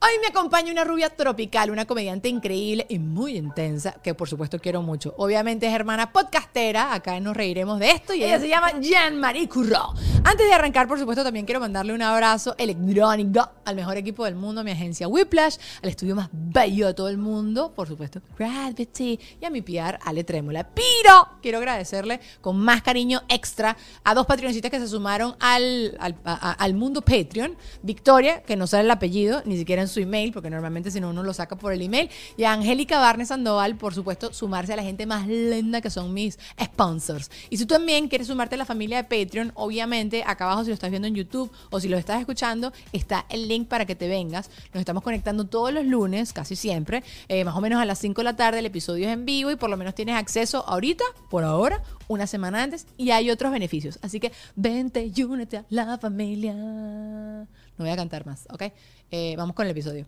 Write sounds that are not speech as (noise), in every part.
Hoy me acompaña una rubia tropical, una comediante increíble y muy intensa, que por supuesto quiero mucho. Obviamente es hermana podcastera, acá nos reiremos de esto, y ella se llama Jean-Marie Curro. Antes de arrancar, por supuesto, también quiero mandarle un abrazo electrónico al mejor equipo del mundo, a mi agencia Whiplash, al estudio más bello de todo el mundo, por supuesto, Gravity, y a mi PR, Ale Trémola. Pero quiero agradecerle con más cariño extra a dos patroncitas que se sumaron al, al, a- al mundo Patreon. Victoria, que no sale el apellido, ni siquiera en su email, porque normalmente si no uno lo saca por el email. Y a Angélica Barnes Sandoval, por supuesto, sumarse a la gente más linda que son mis sponsors. Y si tú también quieres sumarte a la familia de Patreon, obviamente acá abajo si lo estás viendo en YouTube o si lo estás escuchando, está el link para que te vengas. Nos estamos conectando todos los lunes, casi siempre, eh, más o menos a las 5 de la tarde, el episodio es en vivo y por lo menos tienes acceso ahorita, por ahora, una semana antes y hay otros beneficios. Así que vente y únete a la familia. No voy a cantar más, ¿ok? Eh, vamos con el episodio.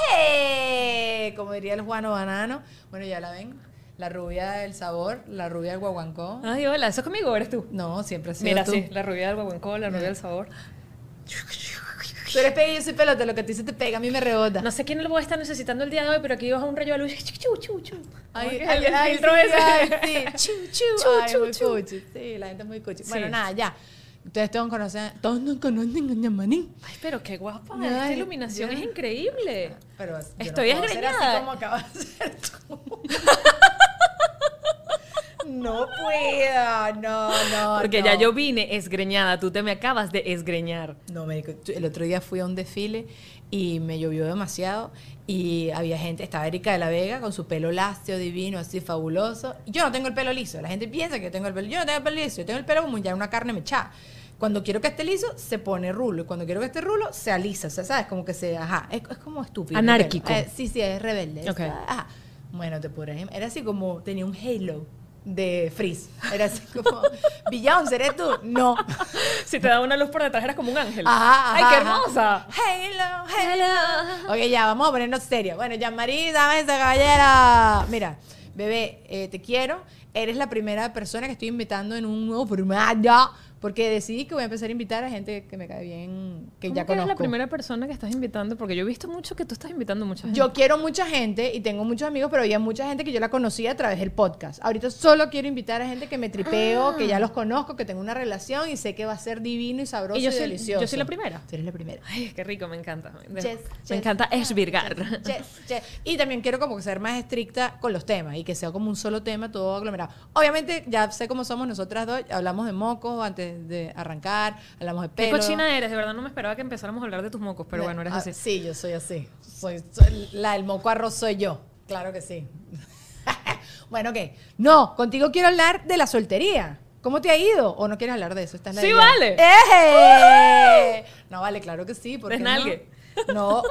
¡Eh! Como diría el Juano Banano. Bueno, ya la ven. La rubia del sabor, la rubia del guaguancó. Ay, hola, ¿eso es conmigo o eres tú? No, siempre ha sido Mira, tú. sí, la rubia del guaguancó, la rubia del sabor. Tú eres pega y yo soy pelota, lo que a ti se te pega, a mí me rebota. No sé quién lo voy a estar necesitando el día de hoy, pero aquí vas a un rayo de luz. Chu, chu, chu. Ay, ¿Cómo que ay, es el ay, filtro sí, ese? ay, (laughs) sí. Chu, chu, Chu, ay, chu, muy chu. cuchi. Sí, la gente es muy cuchi. Bueno, nada, ya. Ustedes todos conocen, todos nos conocen a Ñamaní. Ay, pero qué guapa. Ay, Esta iluminación es increíble. Pero no Estoy puedo ser así como acabas de ser tú. (laughs) No puedo, no, no. Porque no. ya yo vine esgreñada, tú te me acabas de esgreñar. No, médico, el otro día fui a un desfile y me llovió demasiado y había gente, estaba Erika de la Vega con su pelo lácteo, divino, así fabuloso. Yo no tengo el pelo liso, la gente piensa que yo tengo el pelo, yo no tengo el pelo liso, yo tengo el pelo como ya una carne mechada. Cuando quiero que esté liso, se pone rulo. Y cuando quiero que esté rulo, se alisa. O sea, ¿sabes? Como que se... Ajá. Es, es como estúpido. Anárquico. Eh, sí, sí, es rebelde. es- Ok. ajá. Bueno, te podrás Era así como... Tenía un halo de frizz. Era así como... Beyoncé, ¿eres tú? No. Si te da una luz por detrás, eras como un ángel. Ajá, Ay, qué hermosa. Hello, hello. Ok, ya, vamos a ponernos serios. Bueno, Jean-Marie, dame esa caballera. Mira, bebé, eh, te quiero. Eres la primera persona que estoy invitando en un nuevo formato. Porque decidí que voy a empezar a invitar a gente que me cae bien, que ¿Cómo ya que eres conozco. la primera persona que estás invitando? Porque yo he visto mucho que tú estás invitando mucha gente. Yo quiero mucha gente y tengo muchos amigos, pero había mucha gente que yo la conocía a través del podcast. Ahorita solo quiero invitar a gente que me tripeo, que ya los conozco, que tengo una relación y sé que va a ser divino y sabroso y, Y yo soy- delicioso. yo soy la primera. Tú eres la primera. Ay, qué rico, me encanta. Yes, me yes, encanta esvirgar. Yes. Y también quiero como ser más estricta con los temas y que sea como un solo tema todo aglomerado. Obviamente ya sé cómo somos nosotras dos, hablamos de mocos antes de arrancar, hablamos de Qué pelo. cochina eres, de verdad no me esperaba que empezáramos a hablar de tus mocos, pero bueno, eres Ah, así. Sí, yo soy así. Soy, soy- la del moco arroz soy yo. Claro que sí. (laughs) bueno, ok. No, contigo quiero hablar de la soltería. ¿Cómo te ha ido? ¿O no quieres hablar de eso? Esta es la Sí, vale. ¡Eje! No, vale, claro que sí. ¿por qué no? Desnalgue. No,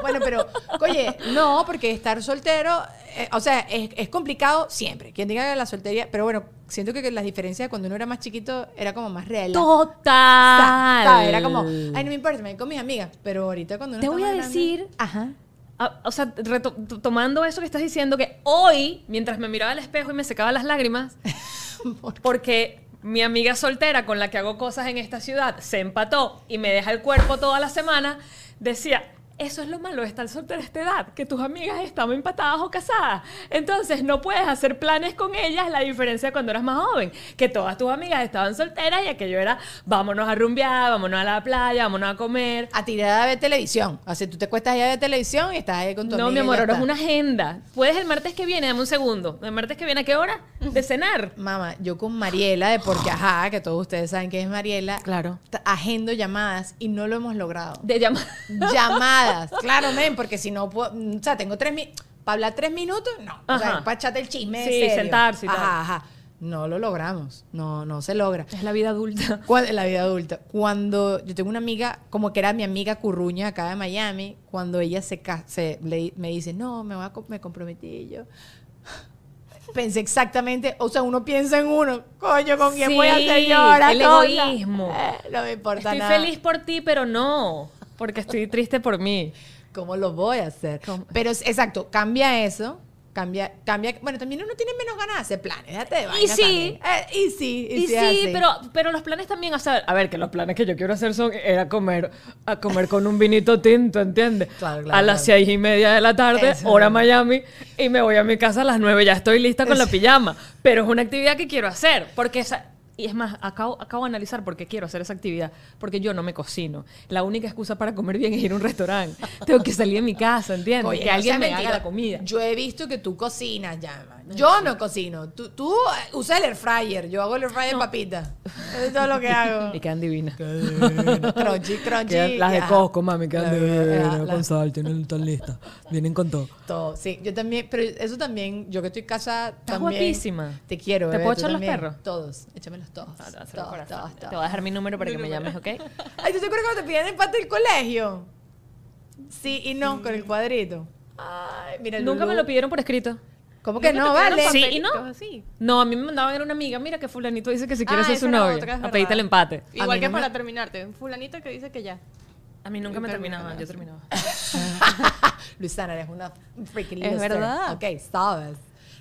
bueno, pero, oye, no, porque estar soltero, eh, o sea, es, es complicado siempre. Quien diga que la soltería, pero bueno, siento que, que las diferencias de cuando uno era más chiquito era como más real. Total. Era como, ay, no me importa, me voy con mis amigas. Pero ahorita cuando uno Te está voy a más grande- decir- Ajá. Ah, o sea, tomando eso que estás diciendo, que hoy, mientras me miraba al espejo y me secaba las lágrimas, (laughs) porque mi amiga soltera con la que hago cosas en esta ciudad se empató y me deja el cuerpo toda la semana, decía, eso es lo malo de estar soltera a esta edad, que tus amigas están empatadas o casadas. Entonces no puedes hacer planes con ellas, la diferencia cuando eras más joven, que todas tus amigas estaban solteras y aquello era, vámonos a rumbear, vámonos a la playa, vámonos a comer. A tirar a ver televisión. O sea, tú te cuestas ya de televisión y estás ahí con tu No, amiga mi amor, ahora es una agenda. ¿Puedes el martes que viene? Dame un segundo. ¿El martes que viene a qué hora? De cenar. Mamá, yo con Mariela, de porque ajá, que todos ustedes saben que es Mariela. Claro. Agendo llamadas y no lo hemos logrado. De llamar. llamadas. Claro, men, porque si no puedo. O sea, tengo tres minutos. ¿Para hablar tres minutos? No. O sea, Ajá. para echarte el chisme. Sí, serio. sentarse y tal. Ajá, ajá. No lo logramos. No, no se logra. Es la vida adulta. En la vida adulta. Cuando yo tengo una amiga, como que era mi amiga curruña acá de Miami, cuando ella se, se le- me dice, no, me, voy a, me comprometí yo. (laughs) Pensé exactamente, o sea, uno piensa en uno, coño, ¿con quién voy a Sí, hacer yo ahora? el cosa? egoísmo. Eh, no me importa Estoy nada. feliz por ti, pero no. Porque estoy triste por mí. ¿Cómo lo voy a hacer? ¿Cómo? Pero exacto, cambia eso. Cambia, cambia. Bueno, también uno tiene menos ganas de hacer planes. De sí. Eh, y sí, y, Y sí, sí, así. pero, pero los planes también, o sea, a ver, que los planes que yo quiero hacer son era comer, a comer con un vinito tinto, ¿entiendes? (laughs) Claro, claro, a las claro. seis y media de la tarde, Eso. hora Miami, y me voy a mi casa a las nueve, ya estoy lista con la pijama. Pero es una actividad que quiero hacer, porque esa, y es más, acabo, acabo de analizar por qué quiero hacer esa actividad, porque yo no me cocino. La única excusa para comer bien es ir a un restaurante. (laughs) Tengo que salir de mi casa, ¿entiendes? Oye, que no alguien me mentira. haga la comida. Yo he visto que tú cocinas ya. man. Yo no cocino. Tú, tú eh, usas el air fryer. Yo hago el air fryer de papitas. Eso es todo lo que hago. (laughs) Y quedan divinas. crunchy, crunchy. Quedan- las de. Costco, mami, quedan La- divinas, la- con sal, tienen tan listas. Vienen con todo. Todo, sí, yo también, pero eso también, yo que estoy casada, Estás también. guapísima. Te quiero, ¿Te puedo echar los perros? Todos, échamelos todos. Ah, te voy a hacer todos, Te voy a dejar mi número para que me llames, ¿ok? (laughs) Ay, ¿tú te acuerdas cuando te pedían empate del colegio? Sí y no, con el cuadrito. Ay, mira, Nunca me lo pidieron por escrito. ¿Cómo que no, vale? Sí, y no. así. No, a mí me mandaban era una amiga, mira que fulanito dice que si quiere Ah, ser su es a pedirte el empate. A Igual que no me- para terminarte. Fulanito que dice que ya. A mí nunca me terminaban, yo terminaba. (laughs) (laughs) Luisana, eres una freaking Es loser. verdad. Ok, sabes.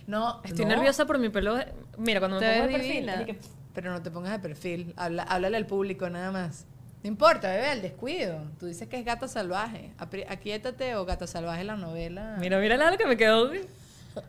No, Estoy no, nerviosa por mi pelo. Mira, cuando me Te pongo ves perfil, Pero no te pongas de perfil. Habla, háblale al público nada más. No importa, bebé, el descuido. Tú dices que es gata salvaje. Apri- Aquíétate o gata salvaje la novela. Mira, mira la que me quedó.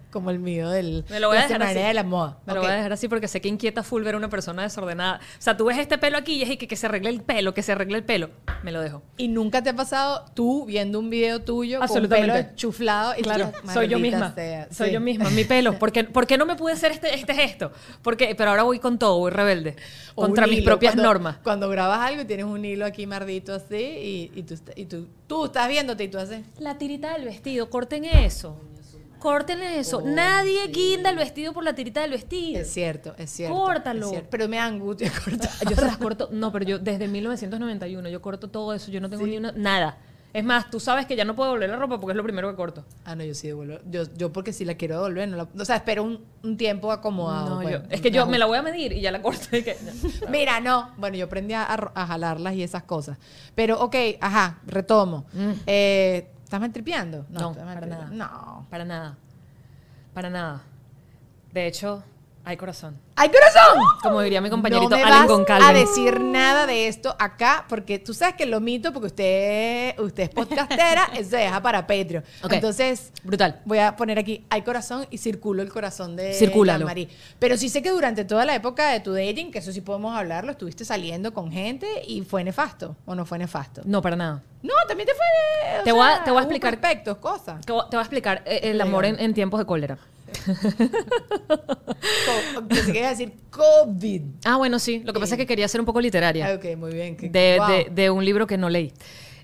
(laughs) Como el mío del. Me lo voy a dejar así. De la moda. Me lo voy a dejar así porque sé que inquieta full ver a una persona desordenada. O sea, tú ves este pelo aquí y es que, que se arregle el pelo, que se arregle el pelo. Me lo dejo. Y nunca te ha pasado tú viendo un video tuyo Absolutamente. con pelo chuflado y Claro, tú, soy yo "Maldita misma. sea". Soy Sí. yo misma, mi pelo. ¿Por qué, por qué no me pude hacer este, este gesto? Porque, pero ahora voy con todo, voy rebelde. O contra mis hilo, propias cuando- normas. Cuando grabas algo y tienes un hilo aquí mardito así y, y, tú, y tú, tú estás viéndote y tú haces. La tirita del vestido, corten eso. Corten eso. Nadie guinda el vestido por la tirita del vestido. Es cierto, es cierto. Córtalo. es cierto. Pero me da angustia (laughs) cortar. Yo se las corto. No, pero yo desde 1991 yo corto todo eso. Yo no tengo ni una. Nada. Es más, tú sabes que ya no puedo volver la ropa porque es lo primero que corto. Ah, no, yo sí devuelvo. Yo, yo porque si la quiero devolver, no la- o sea, espero un, un tiempo acomodado. No, pues. yo- es que yo me la voy a medir y ya la corto. y que- (laughs) Mira, no. Bueno, yo aprendí a, a jalarlas y esas cosas. Pero, ok, ajá, retomo. Eh, ¿Estás maltripeando? No, estás para nada. No. Para nada. Para nada. De hecho, hay corazón. ¡Ay, corazón! Como diría mi compañerito no me Allen vas Goncalves. a decir nada de esto acá, porque tú sabes que lo mito, porque usted, usted es podcastera, (laughs) eso se deja para Patreon. Entonces, Brutal. voy a poner aquí, hay corazón y circulo el corazón de Circúlalo. Jean-Marie. Pero sí sé que durante toda la época de tu dating, que eso sí podemos hablarlo, estuviste saliendo con gente y fue nefasto, o no fue nefasto. No, para nada. No, también te fue. Te voy a- sea, te voy a explicar- Aspectos, cosas. Te voy te voy a explicar eh, el amor en, en tiempos de cólera. (laughs) Pensé que iba a decir COVID. Ah, bueno, sí. Lo que pasa es que quería ser un poco literaria. Ah, ok, muy bien. que- de, wow. de- de un libro que no leí.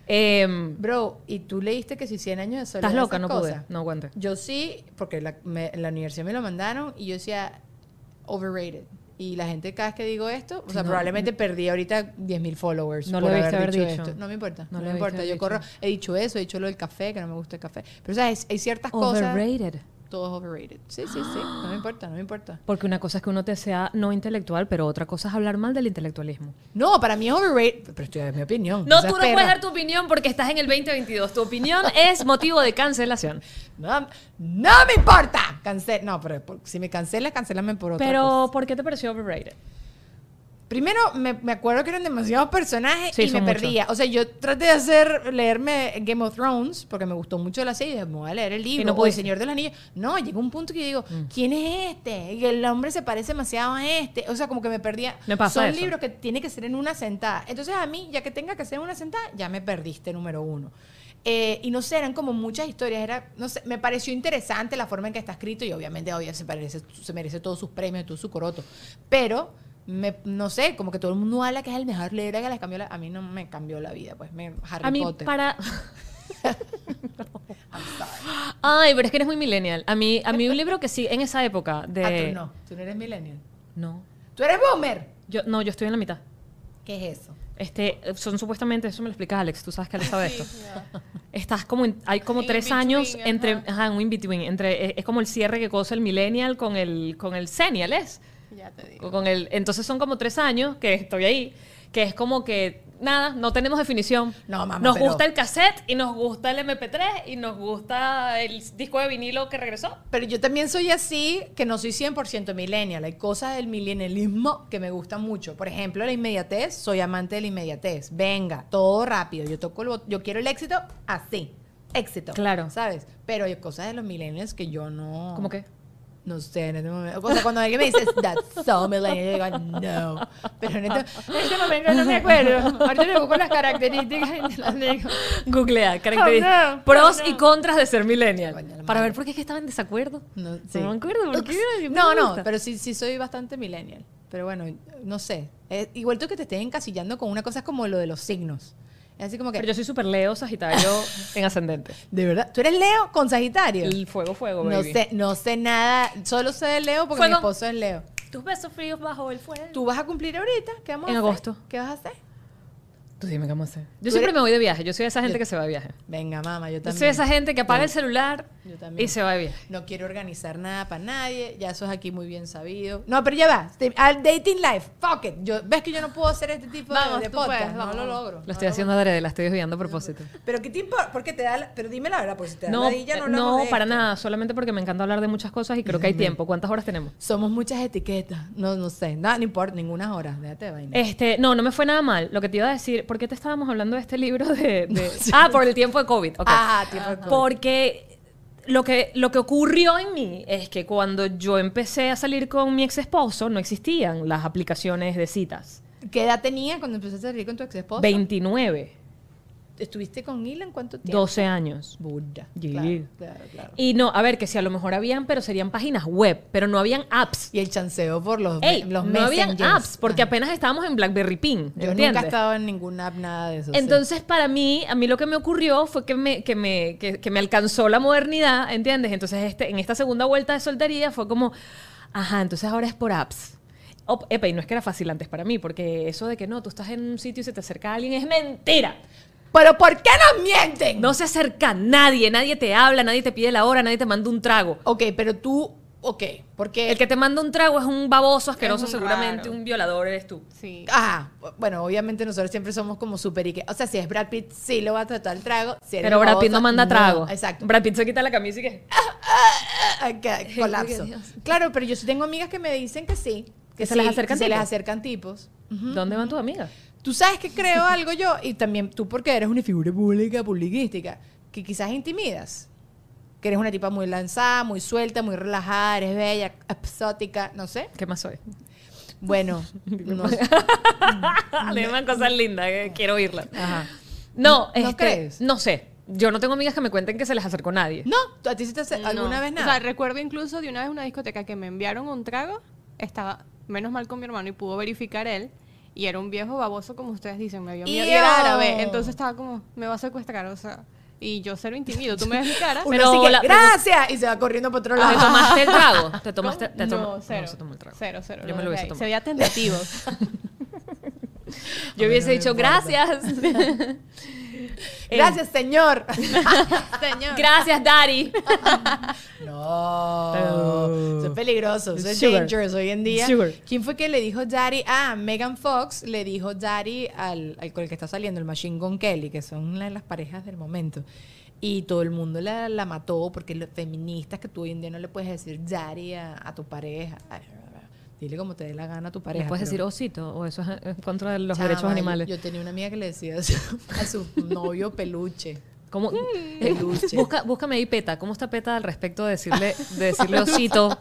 Em, Bro, ¿y tú leíste que si 100 años de soledad? ¿Estás loca? No pude. cosas? No aguante. Yo sí, porque la, me- la universidad me lo mandaron y yo decía, overrated. Y la gente cada vez que digo esto, o sea, probablemente perdí ahorita 10.000 followers. No por lo debiste haber dicho. esto. No me importa, No no, me importa. haber Yo corro, dicho. he dicho eso, he dicho lo del café, que no me gusta el café. Pero, ¿sabes? Hay ciertas cosas... Overrated. Todo es overrated. Sí, sí, sí. No me importa, no me importa. Porque una cosa es que uno te sea no intelectual, pero otra cosa es hablar mal del intelectualismo. No, para mí es overrated. Pero esto es mi opinión. No, tú no perra. puedes dar tu opinión porque estás en el 2022. Tu opinión (laughs) es motivo de cancelación. No, no me importa. Cancel. No, pero si me cancelas, cancélame por otra Pero, cosa. ¿por qué te pareció overrated? Primero, me, me acuerdo que eran demasiados personajes Sí, y me muchos. perdía. O sea, yo traté de hacer, leerme Game of Thrones porque me gustó mucho la serie. y Me voy a leer el libro. no o El. Señor de los Anillos. No, llegó un punto que yo digo, ¿quién es este? Y el hombre se parece demasiado a este. O sea, como que me perdía. Me pasa Son eso. libros que tiene que ser en una sentada. Entonces, a mí, ya que tenga que ser en una sentada, ya me perdiste, número uno. Eh, y no sé, eran como muchas historias. Era, no sé, me pareció interesante la forma en que está escrito y obviamente, obviamente se, merece, se merece todos sus premios, todo su coroto. Pero, me, no sé, como que todo el mundo habla que es el mejor libro que les cambió la... A mí no me cambió la vida, pues, me, Harry A mí, Potter. para... (laughs) I'm sorry. Ay, pero es que eres muy millennial. A mí, a mí un libro que sí, en esa época de... Ah, tú no, tú no eres millennial. No. Tú eres boomer. Yo, no, yo estoy en la mitad. ¿Qué es eso? Este, son supuestamente, eso me lo explica Alex, tú sabes que Alex sabe esto. Estás como, en- hay como In tres between, años entre, ajá. ajá, un in-between, entre, es, es como el cierre que cosa el millennial con el, con el senial, ¿es? Ya te digo. Con el, entonces son como tres años que estoy ahí, que es como que, nada, no tenemos definición. No, mamá, Nos pero- gusta el cassette y nos gusta el MP3 y nos gusta el disco de vinilo que regresó. Pero yo también soy así, que no soy 100% millennial. Hay cosas del millennialismo que me gustan mucho. Por ejemplo, la inmediatez. Soy amante de la inmediatez. Venga, todo rápido. Yo toco el bot- yo quiero el éxito así. Éxito. Claro. ¿Sabes? Pero hay cosas de los millennials que yo no... ¿Cómo qué? No sé, en este momento. O sea, cuando alguien me dice, that's so millennial, yo digo, no. Pero en este, en este momento no me acuerdo. Ahorita le busco las características y te las digo. Googlea, características. Oh, no, Pros oh, y no. contras de ser millennial. Coño, Para ver por qué es que estaba en desacuerdo. No, No me acuerdo, ¿por qué? Me No, no, pero sí, sí soy bastante millennial. Pero bueno, no sé. Es igual tú que te estén encasillando con una cosa es como lo de los signos. Es así como que, Pero yo soy súper Leo, Sagitario (laughs) en ascendente. de verdad, ¿tú eres Leo con Sagitario? El fuego, fuego, No baby. sé, no sé nada, solo sé de Leo porque mi esposo es Leo. Tus besos fríos bajo el fuego. ¿Tú vas a cumplir ahorita? ¿Qué vamos En a hacer? agosto. ¿Qué vas a hacer? Tú dime a hacer. Yo siempre eres- me voy de viaje. Yo soy esa gente que se va de viaje. Venga, mamá, yo Yo también. soy esa gente que apaga Yo- el celular Yo y se va de viaje. No quiero organizar nada para nadie, ya eso es aquí muy bien sabido. No, pero ya va, al dating life, fuck it. Yo, ¿Ves que yo no puedo hacer este tipo de- Vamos, de, podcast? puedes, no lo logro. Lo no estoy lo haciendo adrede, la estoy desviando a propósito. Pero ¿qué te importa? ¿Por qué te da la- Pero dime la verdad, porque si te da No, ladilla, no eh, no de para esto. nada. Solamente porque me encanta hablar de muchas cosas y creo que hay tiempo. ¿Cuántas horas tenemos? Somos muchas etiquetas. No, no sé. Nada, no importa, ninguna hora. Déjate de vaina. Este, no, no me fue nada mal. Lo que te iba a decir, ¿por qué te estábamos hablando de este libro de... de- (laughs) ah, por el tiempo de COVID. Ah, tiempo de COVID. Porque lo que, lo que ocurrió en mí es que cuando yo empecé a salir con mi ex esposo, no existían las aplicaciones de citas. ¿Qué edad tenías cuando empezaste a salir con tu ex esposo? 29, ¿Estuviste con Ilan cuánto tiempo? 12 años. Buda. Sí. Claro, claro, claro. Y no, a ver, que si a lo mejor habían, pero serían páginas web, pero no habían apps. Y el chanceo por los, Ey, los no habían apps, porque Ajá. apenas estábamos en BlackBerry Pin, Yo ¿entiendes? nunca he estado en ninguna app, nada de eso. sí. Entonces, para mí, a mí lo que me ocurrió fue que me, que me, que, que me alcanzó la modernidad, ¿entiendes? Entonces, este, en esta segunda vuelta de soltería fue como, ajá, entonces ahora es por apps. Epa, y no es que era fácil antes para mí, porque eso de que no, tú estás en un sitio y se te acerca alguien es mentira. ¿Pero por qué nos mienten? No se acerca nadie, nadie te habla, nadie te pide la hora, nadie te manda un trago. Ok, pero tú... Ok, porque... El que te manda un trago es un baboso asqueroso, un seguramente raro. un violador eres tú. Sí. Ajá, bueno, obviamente nosotros siempre somos como súper y que, o sea, si es Brad Pitt, sí lo va a tratar el trago. Si Pero Brad Pitt no manda trago. Exacto. Brad Pitt se quita la camisa y que... (laughs) (laughs) Colapso. Claro, pero yo sí tengo amigas que me dicen que sí. Que se sí, les acercan se les tipos. acercan tipos. ¿Dónde van tus amigas? Tú sabes que creo (laughs) algo yo, y también tú porque eres una figura pública, publiquística, que quizás intimidas. Que eres una tipa muy lanzada, muy suelta, muy relajada, eres bella, exótica, no sé. ¿Qué más soy? Bueno, (laughs) no sé. (laughs) Dime cosas lindas, que quiero oírlas. Ajá. No, ¿No este, crees? no sé. Yo no tengo amigas que me cuenten que se les acercó nadie. No, ¿a ti se te hace alguna No. vez O nada? sea, recuerdo incluso de una vez una discoteca que me enviaron un trago. Estaba menos mal con mi hermano y pudo verificar él. Y era un viejo baboso, como ustedes dicen, me vio miedo. Y era árabe. Entonces estaba como, me va a secuestrar, o sea. y yo cero intimido. Tú me ves mi cara. Pero así que, la- gracias, y se va corriendo por otro ¿Te lado. tomaste el trago? (laughs) ¿Te tomaste? Te no, cero. No, se tomó el trago. Cero, cero. Yo me lo hubiese ahí. tomado. Se veía tentativo. (laughs) Yo hubiese dicho gracias. (laughs) Gracias, señor. (laughs) Señor. Gracias, Daddy. (laughs) No, eso es peligroso, eso es Sugar. dangerous hoy en día. Sugar. ¿Quién fue que le dijo daddy? Ah, Megan Fox le dijo daddy al, al con el que está saliendo, el Machine Gun Kelly, que son una de las parejas del momento. Y todo el mundo la, la mató porque los feministas que tú hoy en día no le puedes decir daddy a, a tu pareja. Dile como te dé la gana a tu pareja. ¿Le puedes pero- decir osito? ¿O eso es en contra de los Chama, derechos animales? Yo, tenía una amiga que le decía a su, a su novio peluche. ¿Cómo? Peluche. Busca, búscame ahí Peta. ¿Cómo está Peta al respecto de decirle, de decirle osito,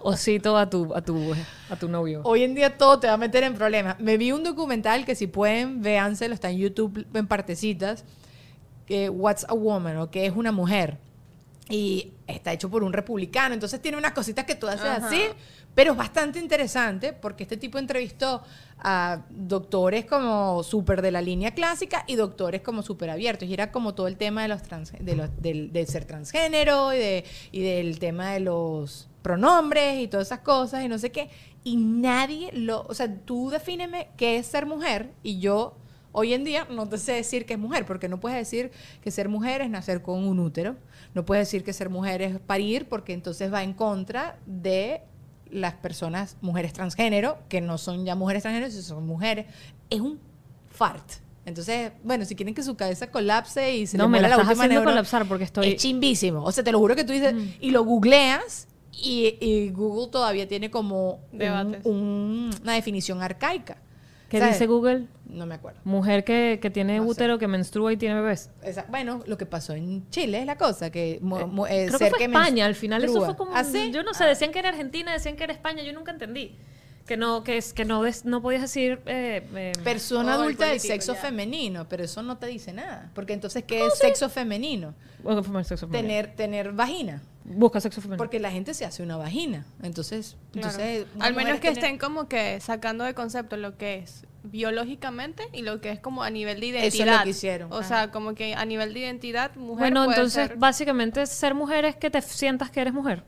osito a tu, a tu, a tu novio? Hoy en día todo te va a meter en problemas. Me vi un documental que si pueden, véanselo, está en YouTube en partecitas, que What's a Woman o que es una mujer. Y está hecho por un republicano, entonces tiene unas cositas que tú haces así, pero es bastante interesante porque este tipo entrevistó a doctores como súper de la línea clásica y doctores como súper abiertos. Y era como todo el tema de los trans, de los, del, del ser transgénero y, de, y del tema de los pronombres y todas esas cosas y no sé qué. Y nadie lo, o sea, tú defíneme qué es ser mujer y yo hoy en día no te sé decir que es mujer, porque no puedes decir que ser mujer es nacer con un útero, no puedes decir que ser mujer es parir, porque entonces va en contra de las personas, mujeres transgénero, que no son ya mujeres transgénero, sino son mujeres. Es un fart. Entonces, bueno, si quieren que su cabeza colapse y se No, le me la la estás última colapsar porque estoy- Es chimbísimo. O sea, te lo juro que tú dices... Y lo googleas y, y Google todavía tiene como un- una definición arcaica. ¿Qué ¿Sabes? dice Google? No me acuerdo. Mujer que, que tiene No sé. útero, que menstrua y tiene bebés. Bueno, lo que pasó en Chile es la cosa, que mu- eh, Creo ser que fue España, al final eso fue como... ¿Ah, sí? Yo no sé, decían que era Argentina, decían que era España, yo nunca entendí. Que no, que es, que no, des- no podías decir... eh, eh, Persona adulta del sexo ya. femenino, pero eso no te dice nada. Porque entonces, ¿qué es sexo femenino? bueno, sexo femenino. Tener, tener vagina. Busca sexo femenino. Porque la gente se hace una vagina. Entonces, Claro. entonces Al menos que tener- estén como que sacando de concepto lo que es biológicamente y lo que es como a nivel de Eso es identidad. lo que hicieron. O Ajá. sea, como que a nivel de identidad, mujer bueno, puede entonces ser- básicamente ser mujer es que te sientas que eres mujer.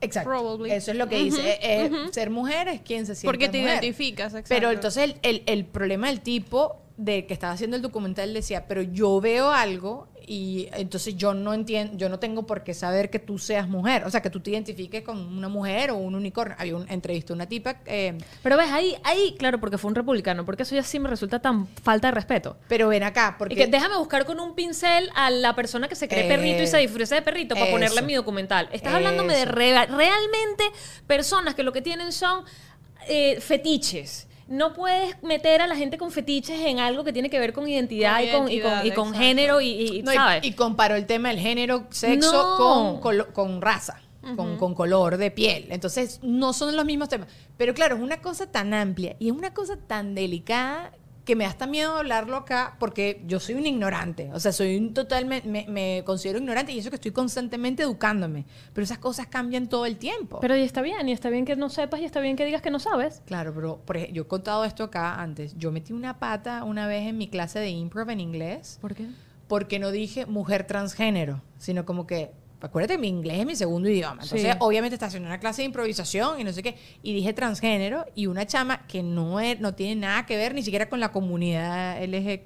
Exacto. Probably. Eso es lo que dice. Eh, eh, Ser mujer es quien se siente Porque te mujer. identificas, exacto. Pero entonces el, el- el problema del tipo de que estaba haciendo el documental decía, pero yo veo algo y entonces yo no entiendo, yo no tengo por qué saber que tú seas mujer, o sea, que tú te identifiques con una mujer o un unicornio. Había un entrevista a una tipa, eh, Pero ves, ahí, ahí, claro, porque fue un republicano, porque eso ya sí me resulta tan falta de respeto. pero ven acá, porque Y que déjame buscar con un pincel a la persona que se cree perrito y se Eh, disfraza de perrito para eso. ponerle en mi documental. Estás hablándome de re- realmente personas que lo que tienen son eh, fetiches. No puedes meter a la gente con fetiches en algo que tiene que ver con identidad, Con y con, y con, y con género y, y- No, ¿sabes? y, comparó el tema del género, sexo No. con, con raza, con, con color de piel. Entonces, no son los mismos temas. Pero claro, es una cosa tan amplia y es una cosa tan delicada que me da hasta miedo hablarlo acá porque yo soy un ignorante. O sea, soy un totalmente, me, me considero ignorante y eso que estoy constantemente educándome. Pero esas cosas cambian todo el tiempo. Pero y está bien, y está bien que no sepas, y está bien que digas que no sabes. Claro, pero por ejemplo, yo he contado esto acá antes. Yo metí una pata una vez en mi clase de improv en inglés ¿Por qué? porque no dije mujer transgénero, sino como que, acuérdate, mi inglés es mi segundo idioma. Entonces, Sí. obviamente, estás haciendo una clase de improvisación y no sé qué. Y dije transgénero y una chama que no, es, no tiene nada que ver ni siquiera con la comunidad LG.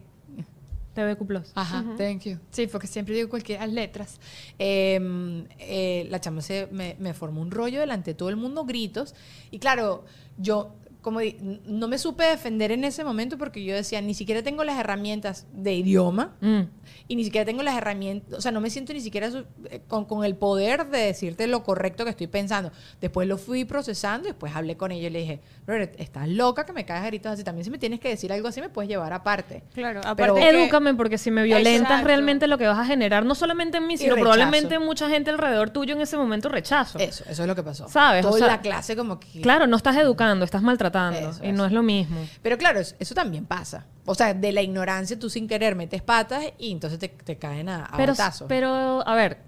TVQ Plus. Ajá, thank you. Sí, porque siempre digo cualquier letras. Eh, eh, la chama se, me, me formó un rollo delante de todo el mundo, gritos. Y claro, yo como di- no me supe defender en ese momento porque yo decía, ni siquiera tengo las herramientas de idioma Mm. y ni siquiera tengo las herramientas, o sea, no me siento ni siquiera eh, con, con el poder de decirte lo correcto que estoy pensando. Después lo fui procesando y después hablé con ella y le dije, "Brother, estás loca que me caes a gritos así. También si me tienes que decir algo así me puedes llevar aparte. Claro, Pero- aparte que- Edúcame, porque si me violentas Exacto. realmente lo que vas a generar, no solamente en mí, sino probablemente en mucha gente alrededor tuyo en ese momento rechazo. Eso, eso es lo que pasó. ¿Sabes? O Toda sea, la clase como que... Claro, no estás educando, estás maltratando. Eso, y eso. no es lo mismo. Pero claro, eso, eso también pasa. O sea, de la ignorancia tú sin querer metes patas y entonces te, te caen a, a Pero, batazos. pero, a ver,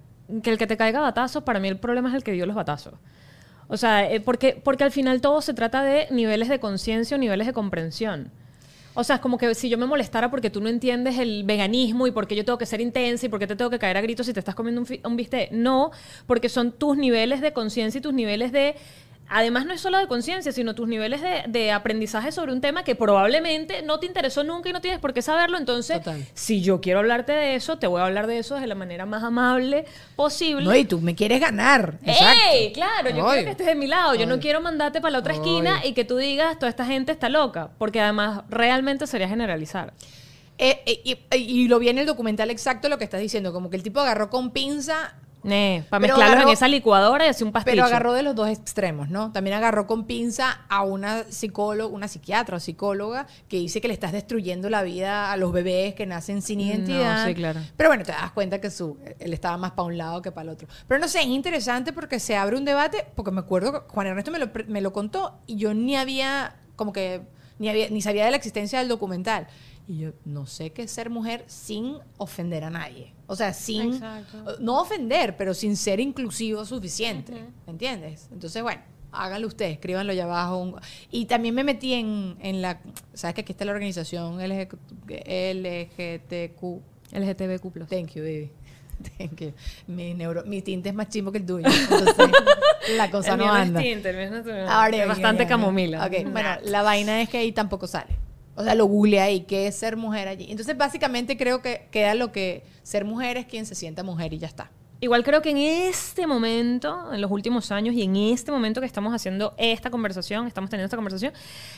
que el que te caiga a batazos, para mí el problema es el que dio los batazos. O sea, eh, porque, porque al final todo se trata de niveles de conciencia o niveles de comprensión. O sea, es como que si yo me molestara porque tú no entiendes el veganismo y porque yo tengo que ser intensa y porque te tengo que caer a gritos si te estás comiendo un, un bistec. No, porque son tus niveles de conciencia y tus niveles de... Además, no es solo de conciencia, sino tus niveles de, de aprendizaje sobre un tema que probablemente no te interesó nunca y no tienes por qué saberlo. Entonces, Total. si yo quiero hablarte de eso, te voy a hablar de eso de la manera más amable posible. No, y tú me quieres ganar. ¡Ey! Claro, yo Obvio. quiero que estés de mi lado. Yo no quiero mandarte para la otra esquina y que tú digas, toda esta gente está loca. Porque además, realmente sería generalizar. Eh, eh, y, y lo vi en el documental exacto lo que estás diciendo, como que el tipo agarró con pinza para Pero mezclarlos agarró- en esa licuadora y hacer un pastillo. Pero agarró de los dos extremos, ¿no? También agarró con pinza a una psicóloga, una psiquiatra o psicóloga que dice que le estás destruyendo la vida a los bebés que nacen sin No, identidad. sí, claro. Pero bueno, te das cuenta que su, él estaba más para un lado que para el otro. Pero no sé, es interesante porque se abre un debate, porque me acuerdo que Juan Ernesto me lo, me lo contó y yo ni había, como que, ni, había, ni sabía de la existencia del documental. Y yo no sé qué es ser mujer sin ofender a nadie. O sea, sin... Exacto. No ofender, pero sin ser inclusivo suficiente. ¿Me entiendes? Entonces, bueno, háganlo ustedes, escríbanlo allá abajo. Y también me metí en, en la... ¿Sabes que aquí está la organización LG LGTQ? LGTBQ+. Thank you, baby. (laughs) Thank you. Mi, neuro, mi tinte es más chimbo que el tuyo. Entonces, (laughs) la cosa El no mío no es anda. tinte, el mío es natural. Ahora, Es bastante camomila. Ok, bueno, la vaina es que ahí tampoco sale. O sea, lo googleé ahí, ¿qué es ser mujer allí? Entonces, básicamente creo que queda lo que ser mujer es quien se sienta mujer y ya está. Igual creo que en este momento, en los últimos años y en este momento que estamos haciendo esta conversación, estamos teniendo esta conversación,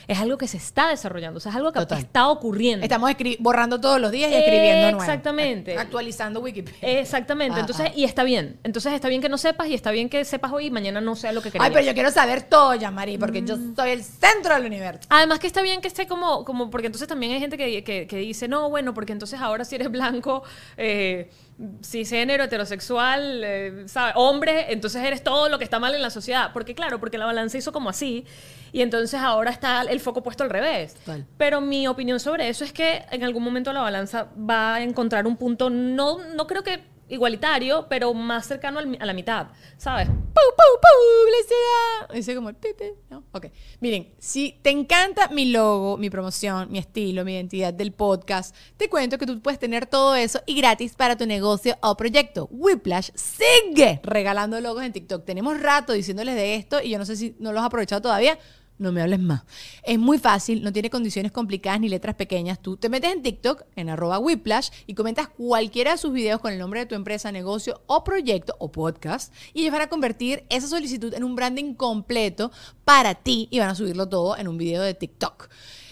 es algo que se está desarrollando, o sea, es algo que Total. está ocurriendo. Estamos borrando todos los días y escribiendo nuevo. Exactamente. Actualizando Wikipedia. Exactamente, Ah, entonces, ah. y está bien. Entonces está bien que no sepas y está bien que sepas hoy y mañana no sea lo que querías. Ay, pero yo quiero saber todo, Yamari, porque yo soy el centro del universo. Además que está bien que esté como, como porque entonces también hay gente que, que- que dice, no, bueno, porque entonces ahora si eres blanco, eh, cisgénero, heterosexual, eh, ¿sabes? Hombre, entonces eres todo lo que está mal en la sociedad. Porque claro, porque la balanza hizo como así y entonces ahora está el foco puesto al revés. Total. Pero mi opinión sobre eso es que en algún momento la balanza va a encontrar un punto, no, no creo que igualitario, pero más cercano al a la mitad, ¿sabes? ¡Pau, pau, publicidad! Dice como. Ok. Miren, si te encanta mi logo, mi promoción, mi estilo, mi identidad del podcast, te cuento que tú puedes tener todo eso y gratis para tu negocio o proyecto. Whiplash sigue regalando logos en TikTok. Tenemos rato diciéndoles de esto y yo no sé si no los has aprovechado todavía. No me hables más. Es muy fácil, no tiene condiciones complicadas ni letras pequeñas. Tú te metes en TikTok, en arroba Whiplash, y comentas cualquiera de sus videos con el nombre de tu empresa, negocio o proyecto o podcast, y ellos van a convertir esa solicitud en un branding completo para ti y van a subirlo todo en un video de TikTok.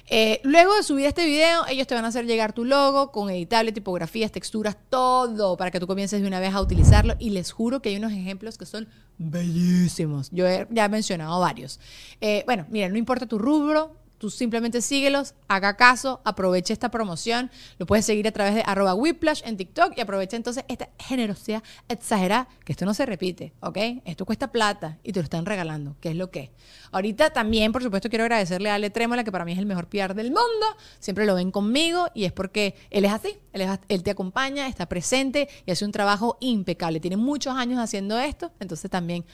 Eh, luego de subir este video, ellos te van a hacer llegar tu logo con editable, tipografías, texturas, todo para que tú comiences de una vez a utilizarlo. Y les juro que hay unos ejemplos que son bellísimos. Yo he, ya he mencionado varios. Eh, bueno, mira, no importa tu rubro, tú simplemente síguelos, haga caso, aproveche esta promoción. Lo puedes seguir a través de arroba whiplash en TikTok y aprovecha entonces esta generosidad exagerada, que esto no se repite, ¿ok? Esto cuesta plata y te lo están regalando, que es lo que. Ahorita también, por supuesto, quiero agradecerle a Ale Trémola, que para mí es el mejor PR del mundo. Siempre lo ven conmigo y es porque él es así. Él, te acompaña, está presente y hace un trabajo impecable. Tiene muchos años haciendo esto, entonces también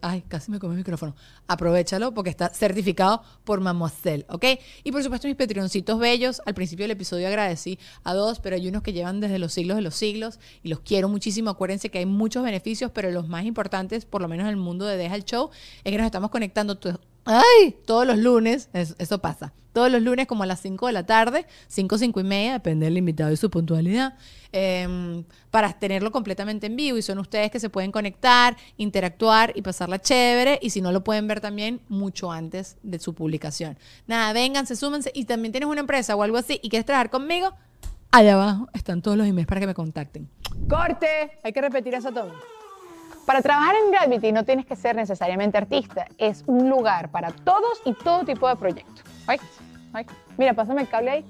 Ay, casi me come el micrófono. Aprovechalo porque está certificado por Mademoiselle, ¿ok? Y por supuesto, mis Patreoncitos bellos. Al principio del episodio agradecí a dos, pero hay unos que llevan desde los siglos de los siglos y los quiero muchísimo. Acuérdense que hay muchos beneficios, pero los más importantes, por lo menos en el mundo de Deja el Show, es que nos estamos conectando to- ¡Ay! Todos los lunes, es- eso pasa. Todos los lunes como a las 5 de la tarde, 5, 5 y media, depende del invitado y su puntualidad, em, para tenerlo completamente en vivo. Y son ustedes que se pueden conectar, interactuar y pasarla chévere. Y si no lo pueden ver también mucho antes de su publicación. Nada, vénganse, súmense. Y también tienes una empresa o algo así y quieres trabajar conmigo, allá abajo están todos los emails para que me contacten. Corte, hay que repetir eso todo. Para trabajar en Gravity no tienes que ser necesariamente artista, es un lugar para todos y todo tipo de proyectos. Ay, ay, mira, pásame el cable ahí.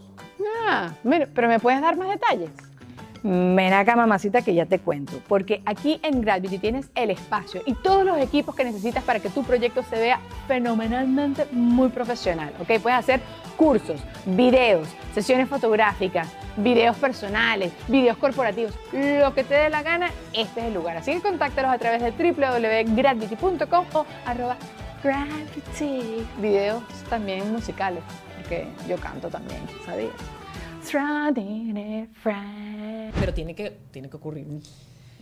Ah, mira, pero ¿me puedes dar más detalles? Ven acá, mamacita, que ya te cuento. Porque aquí en Gravity tienes el espacio y todos los equipos que necesitas para que tu proyecto se vea fenomenalmente muy profesional. ¿ok? Puedes hacer cursos, videos, sesiones fotográficas, videos personales, videos corporativos, lo que te dé la gana, este es el lugar. Así que contáctalos a través de www.gravity.com o arroba gravity. Videos también musicales, que yo canto también, ¿sabías? Pero tiene que, tiene que ocurrir un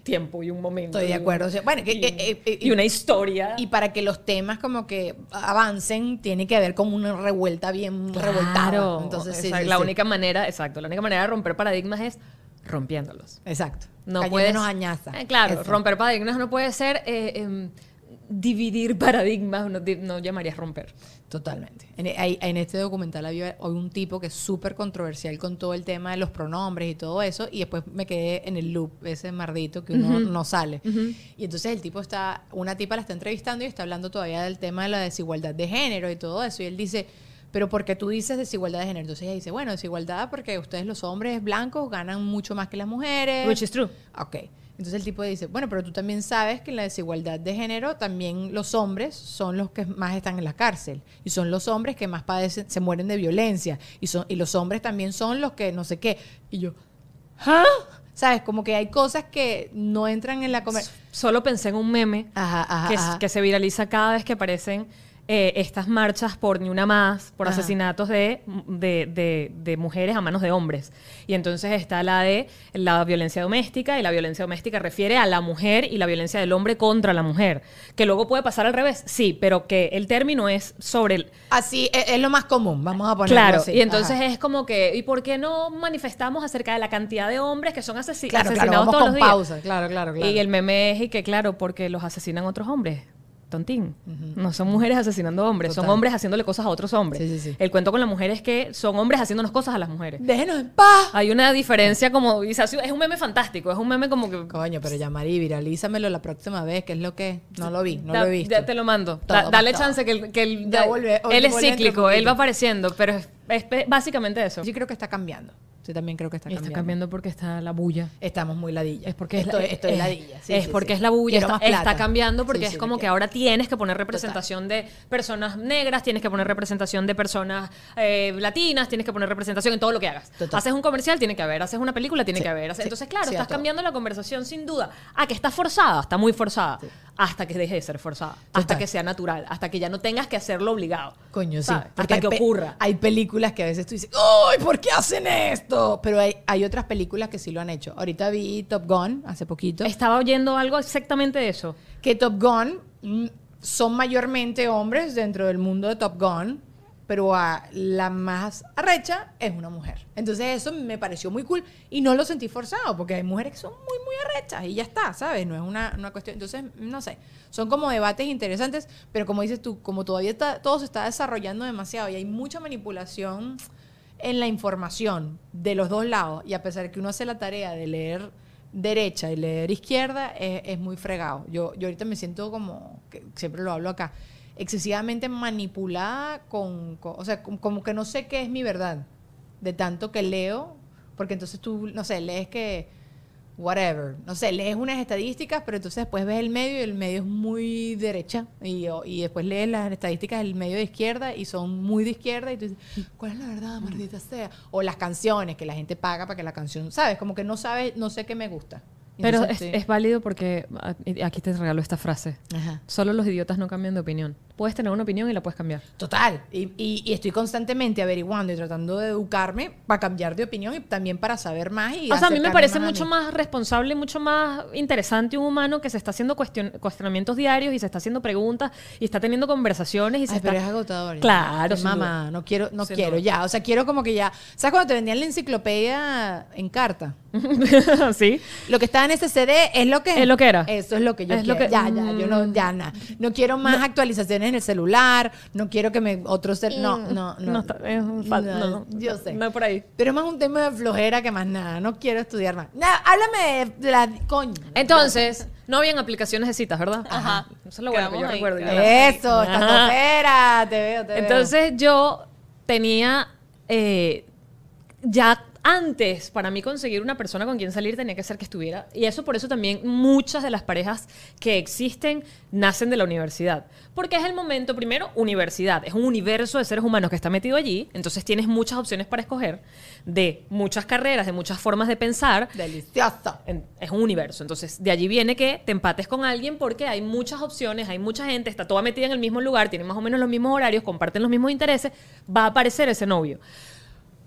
tiempo y un momento. Estoy de acuerdo. O sea, bueno, y, eh, eh, eh, y una historia. Y para que los temas como que avancen, tiene que haber como una revuelta bien revoltada. Claro. Entonces, sí, Exacto, sí, la sí. única manera, exacto, la única manera de romper paradigmas es rompiéndolos. Exacto. No puedes. añaza. Eh, claro, Eso. romper paradigmas no puede ser eh, em, dividir (laughs) paradigmas, no, no llamarías romper. Totalmente. En, este documental había un tipo que es súper controversial con todo el tema de los pronombres y todo eso, y después me quedé en el loop, ese mardito que uno no sale. Y entonces el tipo está, una tipa la está entrevistando y está hablando todavía del tema de la desigualdad de género y todo eso, y él dice, pero ¿por qué tú dices desigualdad de género? Entonces ella dice, bueno, desigualdad porque ustedes los hombres blancos ganan mucho más que las mujeres. Which is true. Ok. Entonces el tipo dice, bueno, pero tú también sabes que en la desigualdad de género también los hombres son los que más están en la cárcel y son los hombres que más padecen, se mueren de violencia y, son, y los hombres también son los que no sé qué. Y yo, ¿ah? ¿Sabes? Como que hay cosas que no entran en la conversación. Solo pensé en un meme Ajá, ajá, que, ajá. que se viraliza cada vez que aparecen eh, estas marchas por ni una más, por Ajá. asesinatos de, de, de- de mujeres a manos de hombres. Y entonces está la de la violencia doméstica, y la violencia doméstica refiere a la mujer y la violencia del hombre contra la mujer. Que luego puede pasar al revés, sí, pero que el término es sobre el, Así es, es lo más común, vamos a ponerlo Claro, así. y entonces Ajá. es como que, ¿y por qué no manifestamos acerca de la cantidad de hombres que son asesi- Claro, claro, asesinados vamos todos con los días? claro, claro, claro. Y el meme es y que, claro, porque los asesinan otros hombres. No son mujeres asesinando hombres, son hombres haciéndole cosas a otros hombres. Sí, sí, sí. El cuento con la mujer es que son hombres haciéndonos cosas a las mujeres. Déjenos en paz. Hay una diferencia como, es un meme fantástico, es un meme como que... Coño, pero ya Mari, viralízamelo la próxima vez, que es lo que no lo vi, no Da- lo he visto. Ya te lo mando. Todo, Da- dale todo. chance que, el- que el- Ya da- vuelve- él es cíclico, él va apareciendo, pero es, básicamente eso. Yo creo que está cambiando. Sí, también creo que está Y está cambiando. cambiando porque está la bulla. Estamos muy ladillas. Es porque es estoy, es- ladilla. sí, es sí, porque sí. es la bulla. Está, cambiando porque es como que ahora tienes que poner representación de personas negras, tienes que poner representación de personas eh, latinas, tienes que poner representación en todo lo que hagas. Total. Haces un comercial, tiene que haber. Haces una película, tiene que haber. Entonces, claro, estás cambiando la conversación sin duda. Ah, que está forzada, está muy forzada. Hasta que deje de ser forzada. Hasta que sea natural. Hasta que ya no tengas que hacerlo obligado. Coño, sí. Hasta que ocurra. Hay películas que a veces tú dices, ¡ay, ¿por qué hacen esto? Pero hay, hay otras películas que sí lo han hecho. Ahorita vi Top Gun hace poquito. Estaba oyendo algo exactamente de eso. que Top Gun mm, son mayormente hombres dentro del mundo de Top Gun, pero a la más arrecha es una mujer. Entonces eso me pareció muy cool y no lo sentí forzado, porque hay mujeres que son muy, muy arrechas y ya está, ¿sabes? No es una, una cuestión. Entonces, no sé, son como debates interesantes, pero como dices tú, como todavía está, todo se está desarrollando demasiado y hay mucha manipulación en la información de los dos lados, y a pesar de que uno hace la tarea de leer derecha y leer izquierda, es, muy fregado. Yo, yo ahorita me siento como, que siempre lo hablo acá, excesivamente manipulada con, o sea, como que no sé qué es mi verdad, de tanto que leo, porque entonces tú, no sé, lees que, whatever, no sé, lees unas estadísticas, pero entonces después ves el medio y el medio es muy derecha, y, y después lees las estadísticas del medio de izquierda y son muy de izquierda, y tú dices, ¿cuál es la verdad, maldita sea? O las canciones, que la gente paga para que la canción, ¿sabes? Como que no sabes, no sé qué me gusta. Pero Entonces, es, sí. es válido porque ah, aquí te regalo esta frase. Ajá. Solo los idiotas no cambian de opinión. Puedes tener una opinión y la puedes cambiar. Total. Y, y- y estoy constantemente averiguando y tratando de educarme para cambiar de opinión y también para saber más. Y O sea, a mí me parece más mucho mí. más responsable mucho más interesante un humano que se está haciendo cuestion- cuestionamientos diarios y se está haciendo preguntas y está teniendo conversaciones y se Ay, está... pero es agotador. ya. Claro, mamá, duda. no quiero, no Sin quiero duda. ya. O sea, quiero como que ya. ¿Sabes cuando te vendían la enciclopedia en carta? (laughs) sí. Lo que estaba en ese CD es lo que Es lo que era. Eso es lo que yo Es lo quiero. que- ya, ya, yo no, ya nada. No quiero más actualizaciones en el celular. No quiero que me otro cel, no, no, no. No, está- es un fal- no, no, yo sé. no es por ahí. Pero es más un tema de flojera que más nada. No quiero estudiar más. Nada, háblame de la coño. Entonces, no habían aplicaciones de citas, ¿verdad? Ajá. Eso es lo bueno que yo ahí, recuerdo. Eso, estás topera, te veo, te veo. Entonces yo tenía eh, ya Antes, para mí conseguir una persona con quien salir tenía que ser que estuviera. Y eso por eso también muchas de las parejas que existen nacen de la universidad. Porque es el momento, primero, universidad. Es un universo de seres humanos que está metido allí. Entonces tienes muchas opciones para escoger de muchas carreras, de muchas formas de pensar. Delicioso. En- es un universo. Entonces, de allí viene que te empates con alguien porque hay muchas opciones, hay mucha gente, está toda metida en el mismo lugar, tienen más o menos los mismos horarios, comparten los mismos intereses, va a aparecer ese novio.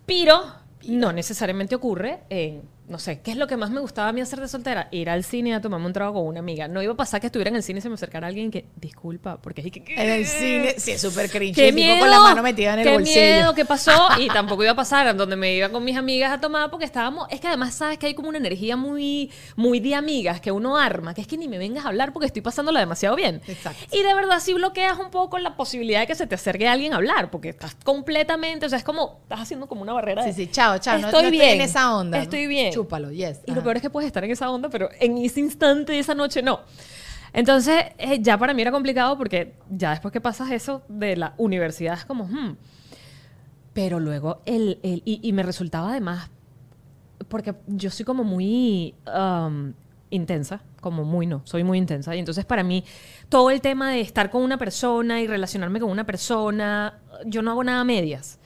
Pero no necesariamente ocurre en, no sé, ¿qué es lo que más me gustaba a mí hacer de soltera? Ir al cine a tomarme un trago con una amiga. No iba a pasar que estuviera en el cine y se me acercara alguien que, disculpa, porque es que... En el cine, sí, es súper cringe. ¡Qué miedo! con la mano metida en el ¡Qué bolsillo. miedo! ¿Qué pasó? (laughs) Y tampoco iba a pasar en donde me iba con mis amigas a tomar porque estábamos... Es que además sabes que hay como una energía muy, muy de amigas que uno arma, que es que ni me vengas a hablar porque estoy pasándola demasiado bien. Exacto. Y de verdad sí bloqueas un poco la posibilidad de que se te acerque alguien a hablar porque estás completamente... O sea, es como... Estás haciendo como una barrera Sí, de... sí, chao, chao. no- Estoy no, bien. en esa onda. Estoy bien. Chúpalo, yes. Y Ajá. lo peor es que puedes estar en esa onda, pero en ese instante de esa noche no. Entonces, eh, ya para mí era complicado porque ya después que pasas eso de la universidad es como, hmm. Pero luego, el, el- y, y me resultaba además, porque yo soy como muy um, intensa, como muy no, soy muy intensa. Y entonces para mí, todo el tema de estar con una persona y relacionarme con una persona, yo no hago nada a medias.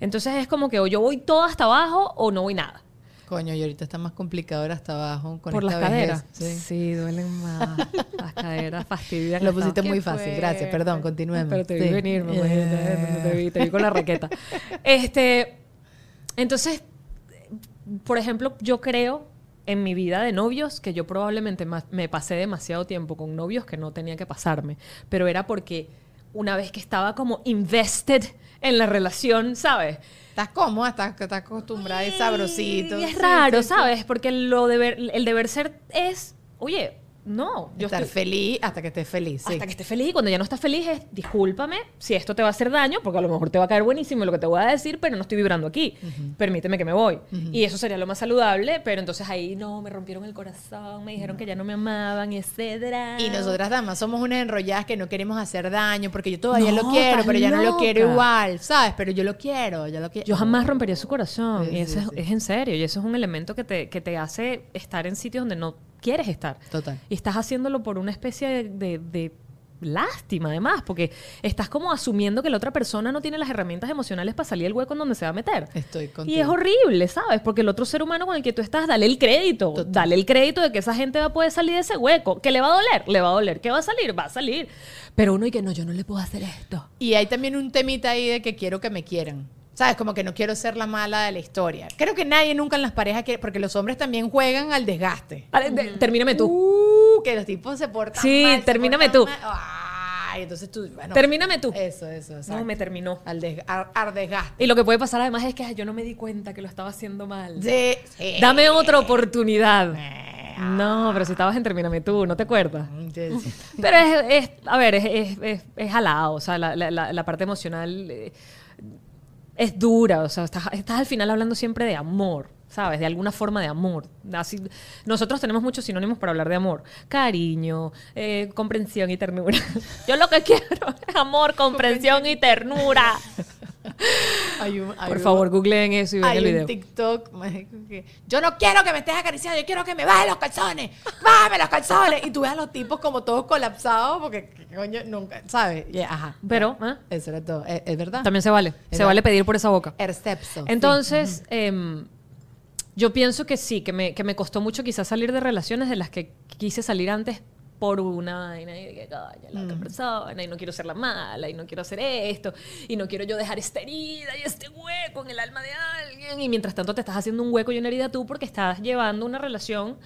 Entonces es como que o yo voy todo hasta abajo o no voy nada. Coño, y ahorita está más complicado ir hasta abajo con Por esta las vejez. caderas. Sí. Sí. duelen más. las caderas fastidian. Lo pusiste muy fácil, gracias. Perdón, continuemos. Pero te vi Sí. venir, mamá, Yeah. te, vi, te vi con la raqueta. (laughs) Este, entonces, por ejemplo, yo creo en mi vida de novios que yo probablemente me pasé demasiado tiempo con novios que no tenía que pasarme, pero era porque una vez que estaba como invested en la relación, ¿sabes? Estás cómoda, estás, estás acostumbrada y sabrosito. Y es Sí, raro, sí. ¿sabes? Porque lo deber, el deber ser es, oye, no, yo Estar estoy, feliz hasta que estés feliz. sí. hasta que estés feliz. Y cuando ya no estás feliz es discúlpame si esto te va a hacer daño porque a lo mejor te va a caer buenísimo lo que te voy a decir pero no estoy vibrando aquí. Permíteme que me voy. Y eso sería lo más saludable pero entonces ahí no me rompieron el corazón me dijeron que ya no me amaban etcétera. Y nosotras damas somos unas enrolladas que no queremos hacer daño porque yo todavía No, lo quiero, pero ya no lo quiero igual, ¿sabes? Pero yo lo quiero, yo lo quiero. yo jamás rompería su corazón. Sí, y eso sí, es, es en serio y eso es un elemento que te, que te hace estar en sitios donde no quieres estar Total. y estás haciéndolo por una especie de, de- de lástima además porque estás como asumiendo que la otra persona no tiene las herramientas emocionales para salir del hueco en donde se va a meter Estoy contigo. y es horrible, ¿sabes? Porque el otro ser humano con el que tú estás, dale el crédito. Total. Dale el crédito de que esa gente va a poder salir de ese hueco. ¿Que le va a doler? Le va a doler. ¿Que va a salir? Va a salir. Pero uno y que no, yo no le puedo hacer esto. Y hay también un temita ahí de que quiero que me quieran. ¿Sabes? Como que no quiero ser la mala de la historia. Creo que nadie nunca en las parejas quiere, porque los hombres también juegan al desgaste. Vale, de- termíname tú. Uh, que los tipos se portan Sí, mal. termíname tú. mal. Ay, entonces tú, bueno. Termíname tú. Eso, eso, exacto. No, me terminó. Al, des- al- al desgaste. Y lo que puede pasar además es que ay, yo no me di cuenta que lo estaba haciendo mal. Sí, sí. Dame otra oportunidad. No, pero si estabas en Termíname tú, ¿no te acuerdas? Sí, sí. Pero es, es- a ver, es, es, es, es jalado, o sea, la, la- la- la parte emocional eh, es dura, o sea, estás, estás al final hablando siempre de amor, ¿sabes? De alguna forma de amor. Así, nosotros tenemos muchos sinónimos para hablar de amor. Cariño, eh, comprensión y ternura. (laughs) Yo lo que quiero es amor, comprensión y ternura. (laughs) Hay un- hay Por favor, googleen eso y vean Hay el un video. TikTok que yo no quiero que me estés acariciando, yo quiero que me bajes los calzones, bájame los calzones. Y tú ves a los tipos como todos colapsados porque, ¿qué coño, nunca, ¿sabes? Ajá. Pero, ¿eh? Eso era todo. Es, es verdad. También se vale. Se vale pedir por esa boca. Ercepso. Entonces, em, yo pienso que sí, que me, que me costó mucho quizás salir de relaciones de las que quise salir antes por una vaina y de que coño, la otra Mm. persona y no quiero ser la mala y no quiero hacer esto y no quiero yo dejar esta herida y este hueco en el alma de alguien y mientras tanto te estás haciendo un hueco y una herida tú porque estás llevando una relación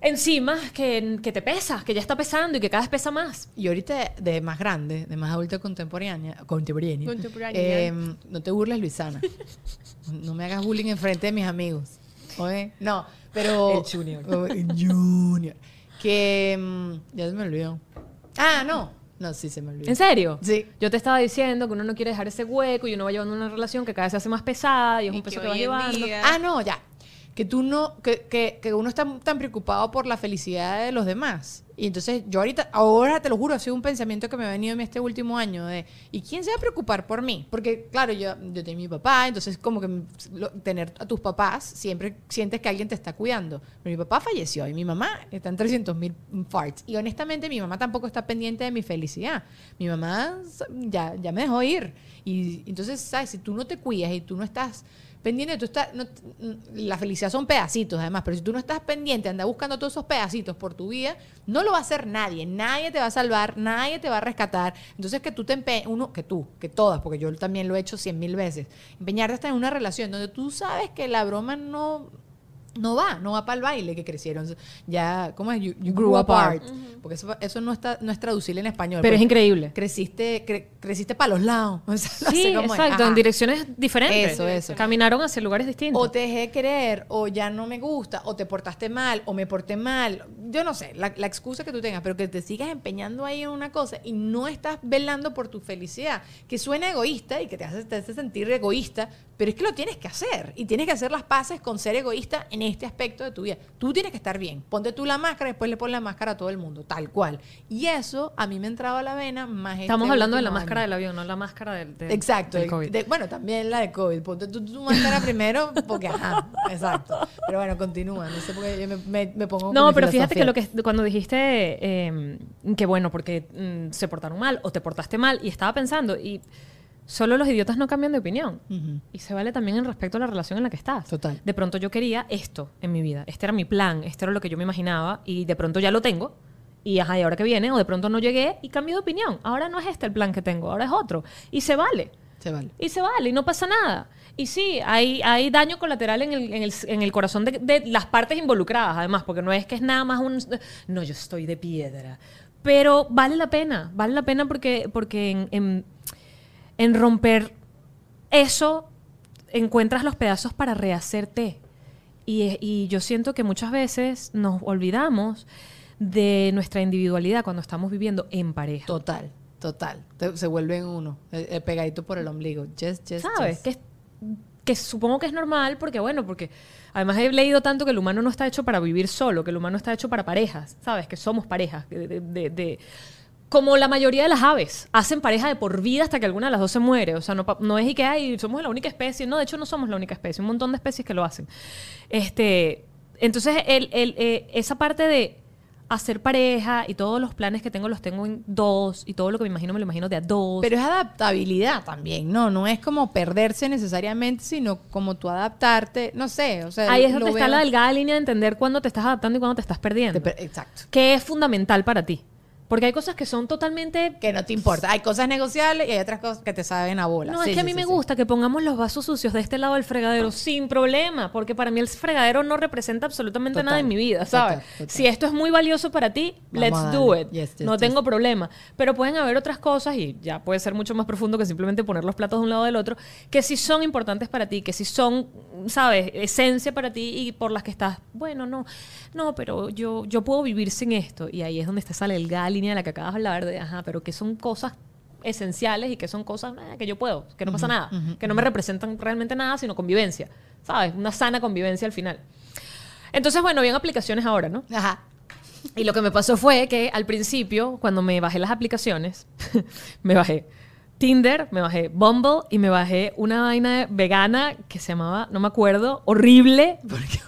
encima que, que te pesa, que ya está pesando y que cada vez pesa más. Y ahorita de más grande, de más adulta contemporánea, contemporánea, Contemporánea. eh, no te burles, Luisana. no me hagas bullying enfrente de mis amigos. ¿Oye? No, pero... El junior. Oh, (laughs) el junior. Que... mm, ya se me olvidó. Ah, no. No, sí se me olvidó. ¿En serio? Sí. Yo te estaba diciendo que uno no quiere dejar ese hueco y uno va llevando una relación que cada vez se hace más pesada y es Y un peso que que va llevando. día- Ah, no, ya. Que tú no, que, que, que uno está tan preocupado por la felicidad de los demás. Y entonces yo ahorita, ahora te lo juro, ha sido un pensamiento que me ha venido en este último año de, ¿y quién se va a preocupar por mí? Porque claro, yo, yo tengo mi papá, entonces como que lo- tener a tus papás, siempre sientes que alguien te está cuidando. Pero mi papá falleció y mi mamá está en 300 mil farts. Y honestamente mi mamá tampoco está pendiente de mi felicidad. Mi mamá ya, ya me dejó ir. Y entonces, ¿sabes? Si tú no te cuidas y tú no estás pendiente, tú estás, no- la felicidad son pedacitos además, pero si tú no estás pendiente, anda buscando todos esos pedacitos por tu vida, no lo va a hacer nadie, nadie te va a salvar, nadie te va a rescatar. Entonces que tú te empeñes, uno, que tú, que todas, porque yo también lo he hecho cien mil veces, empeñarte hasta en una relación donde tú sabes que la broma no... No va, no va para el baile que crecieron. Ya, ¿cómo es? You, you grew apart. Porque eso, eso no, está, no es traducible en español. Pero es porque increíble. Creciste, cre- creciste para los lados. (laughs) O sea, no Sí, sé cómo es. exacto, en direcciones diferentes. Eso, eso. Caminaron hacia lugares distintos. O te dejé querer, o ya no me gusta, o te portaste mal, o me porté mal. Yo no sé, la, la excusa que tú tengas, pero que te sigas empeñando ahí en una cosa y no estás velando por tu felicidad, que suena egoísta y que te hace, te hace sentir egoísta, pero es que lo tienes que hacer. Y tienes que hacer las paces con ser egoísta en este aspecto de tu vida. Tú tienes que estar bien. Ponte tú la máscara y después le pones la máscara a todo el mundo, tal cual. Y eso a mí me entraba a la vena más Estamos este hablando de la máscara del avión, no la máscara del, del- Exacto. del el- COVID. de- bueno, también la de COVID. Ponte tú tu máscara (laughs) primero porque, ajá, exacto. Pero bueno, continúa. No sé por qué yo me, me- me pongo No, pero fíjate que lo que cuando dijiste eh, que bueno, porque mm, se portaron mal o te portaste mal, y estaba pensando, y solo los idiotas no cambian de opinión. Y se vale también en respecto a la relación en la que estás. Total. De pronto yo quería esto en mi vida. Este era mi plan, este era lo que yo me imaginaba, y de pronto ya lo tengo. Y ajá, y ahora que viene, o de pronto no llegué y cambié de opinión. Ahora no es este el plan que tengo, ahora es otro. Y se vale. Se vale. Y se vale, y no pasa nada. Y sí, hay, hay daño colateral en el, en el, en el corazón de, de las partes involucradas, además, porque no es que es nada más un... No, yo estoy de piedra. Pero vale la pena, vale la pena porque, porque en, en, en romper eso encuentras los pedazos para rehacerte. Y, y yo siento que muchas veces nos olvidamos de nuestra individualidad cuando estamos viviendo en pareja. Total, total. Te- se vuelve en uno, eh, eh, pegadito por el ombligo. Yes, yes, ¿Sabes? yes. Que, es- que supongo que es normal porque, bueno, porque además he leído tanto que el humano no está hecho para vivir solo, que el humano está hecho para parejas, ¿sabes? Que somos parejas. de- de- de- de- como la mayoría de las aves, hacen pareja de por vida hasta que alguna de las dos se muere. O sea, no, no es y que ay, somos la única especie. No, de hecho no somos la única especie. Un montón de especies que lo hacen. Este, entonces, el, el, eh, esa parte de hacer pareja y todos los planes que tengo los tengo en dos y todo lo que me imagino me lo imagino de a dos. Pero es adaptabilidad también, ¿no? No es como perderse necesariamente, sino como tú adaptarte, no sé, o sea... Ahí es donde está veo- la delgada línea de entender cuándo te estás adaptando y cuándo te estás perdiendo. Te per- Exacto. ¿Qué es fundamental para ti? Porque hay cosas que son totalmente... Que no te importa. Hay cosas negociables y hay otras cosas que te saben a bola. No, Sí, es que a mí sí, me sí. gusta que pongamos los vasos sucios de este lado del fregadero sin problema, porque para mí el fregadero no representa absolutamente Total, nada en mi vida, ¿sabes? total, total. Si esto es muy valioso para ti, Vamos let's do it. Yes, yes, no yes. tengo problema. Pero pueden haber otras cosas, y ya puede ser mucho más profundo que simplemente poner los platos de un lado del otro, que sí son importantes para ti, que sí son, ¿sabes? Esencia para ti y por las que estás, bueno, no, no, pero yo, yo puedo vivir sin esto. Y ahí es donde está esa delgada línea de la que acabas de hablar de, ajá, pero que son cosas esenciales y que son cosas eh, que yo puedo, que no pasa nada, que no me representan realmente nada, sino convivencia, ¿sabes? Una sana convivencia al final. Entonces, bueno, habían aplicaciones ahora, ¿no? Ajá. Y lo que me pasó fue que al principio, cuando me bajé las aplicaciones, (laughs) me bajé Tinder, me bajé Bumble y me bajé una vaina vegana que se llamaba, no me acuerdo, horrible. Porque,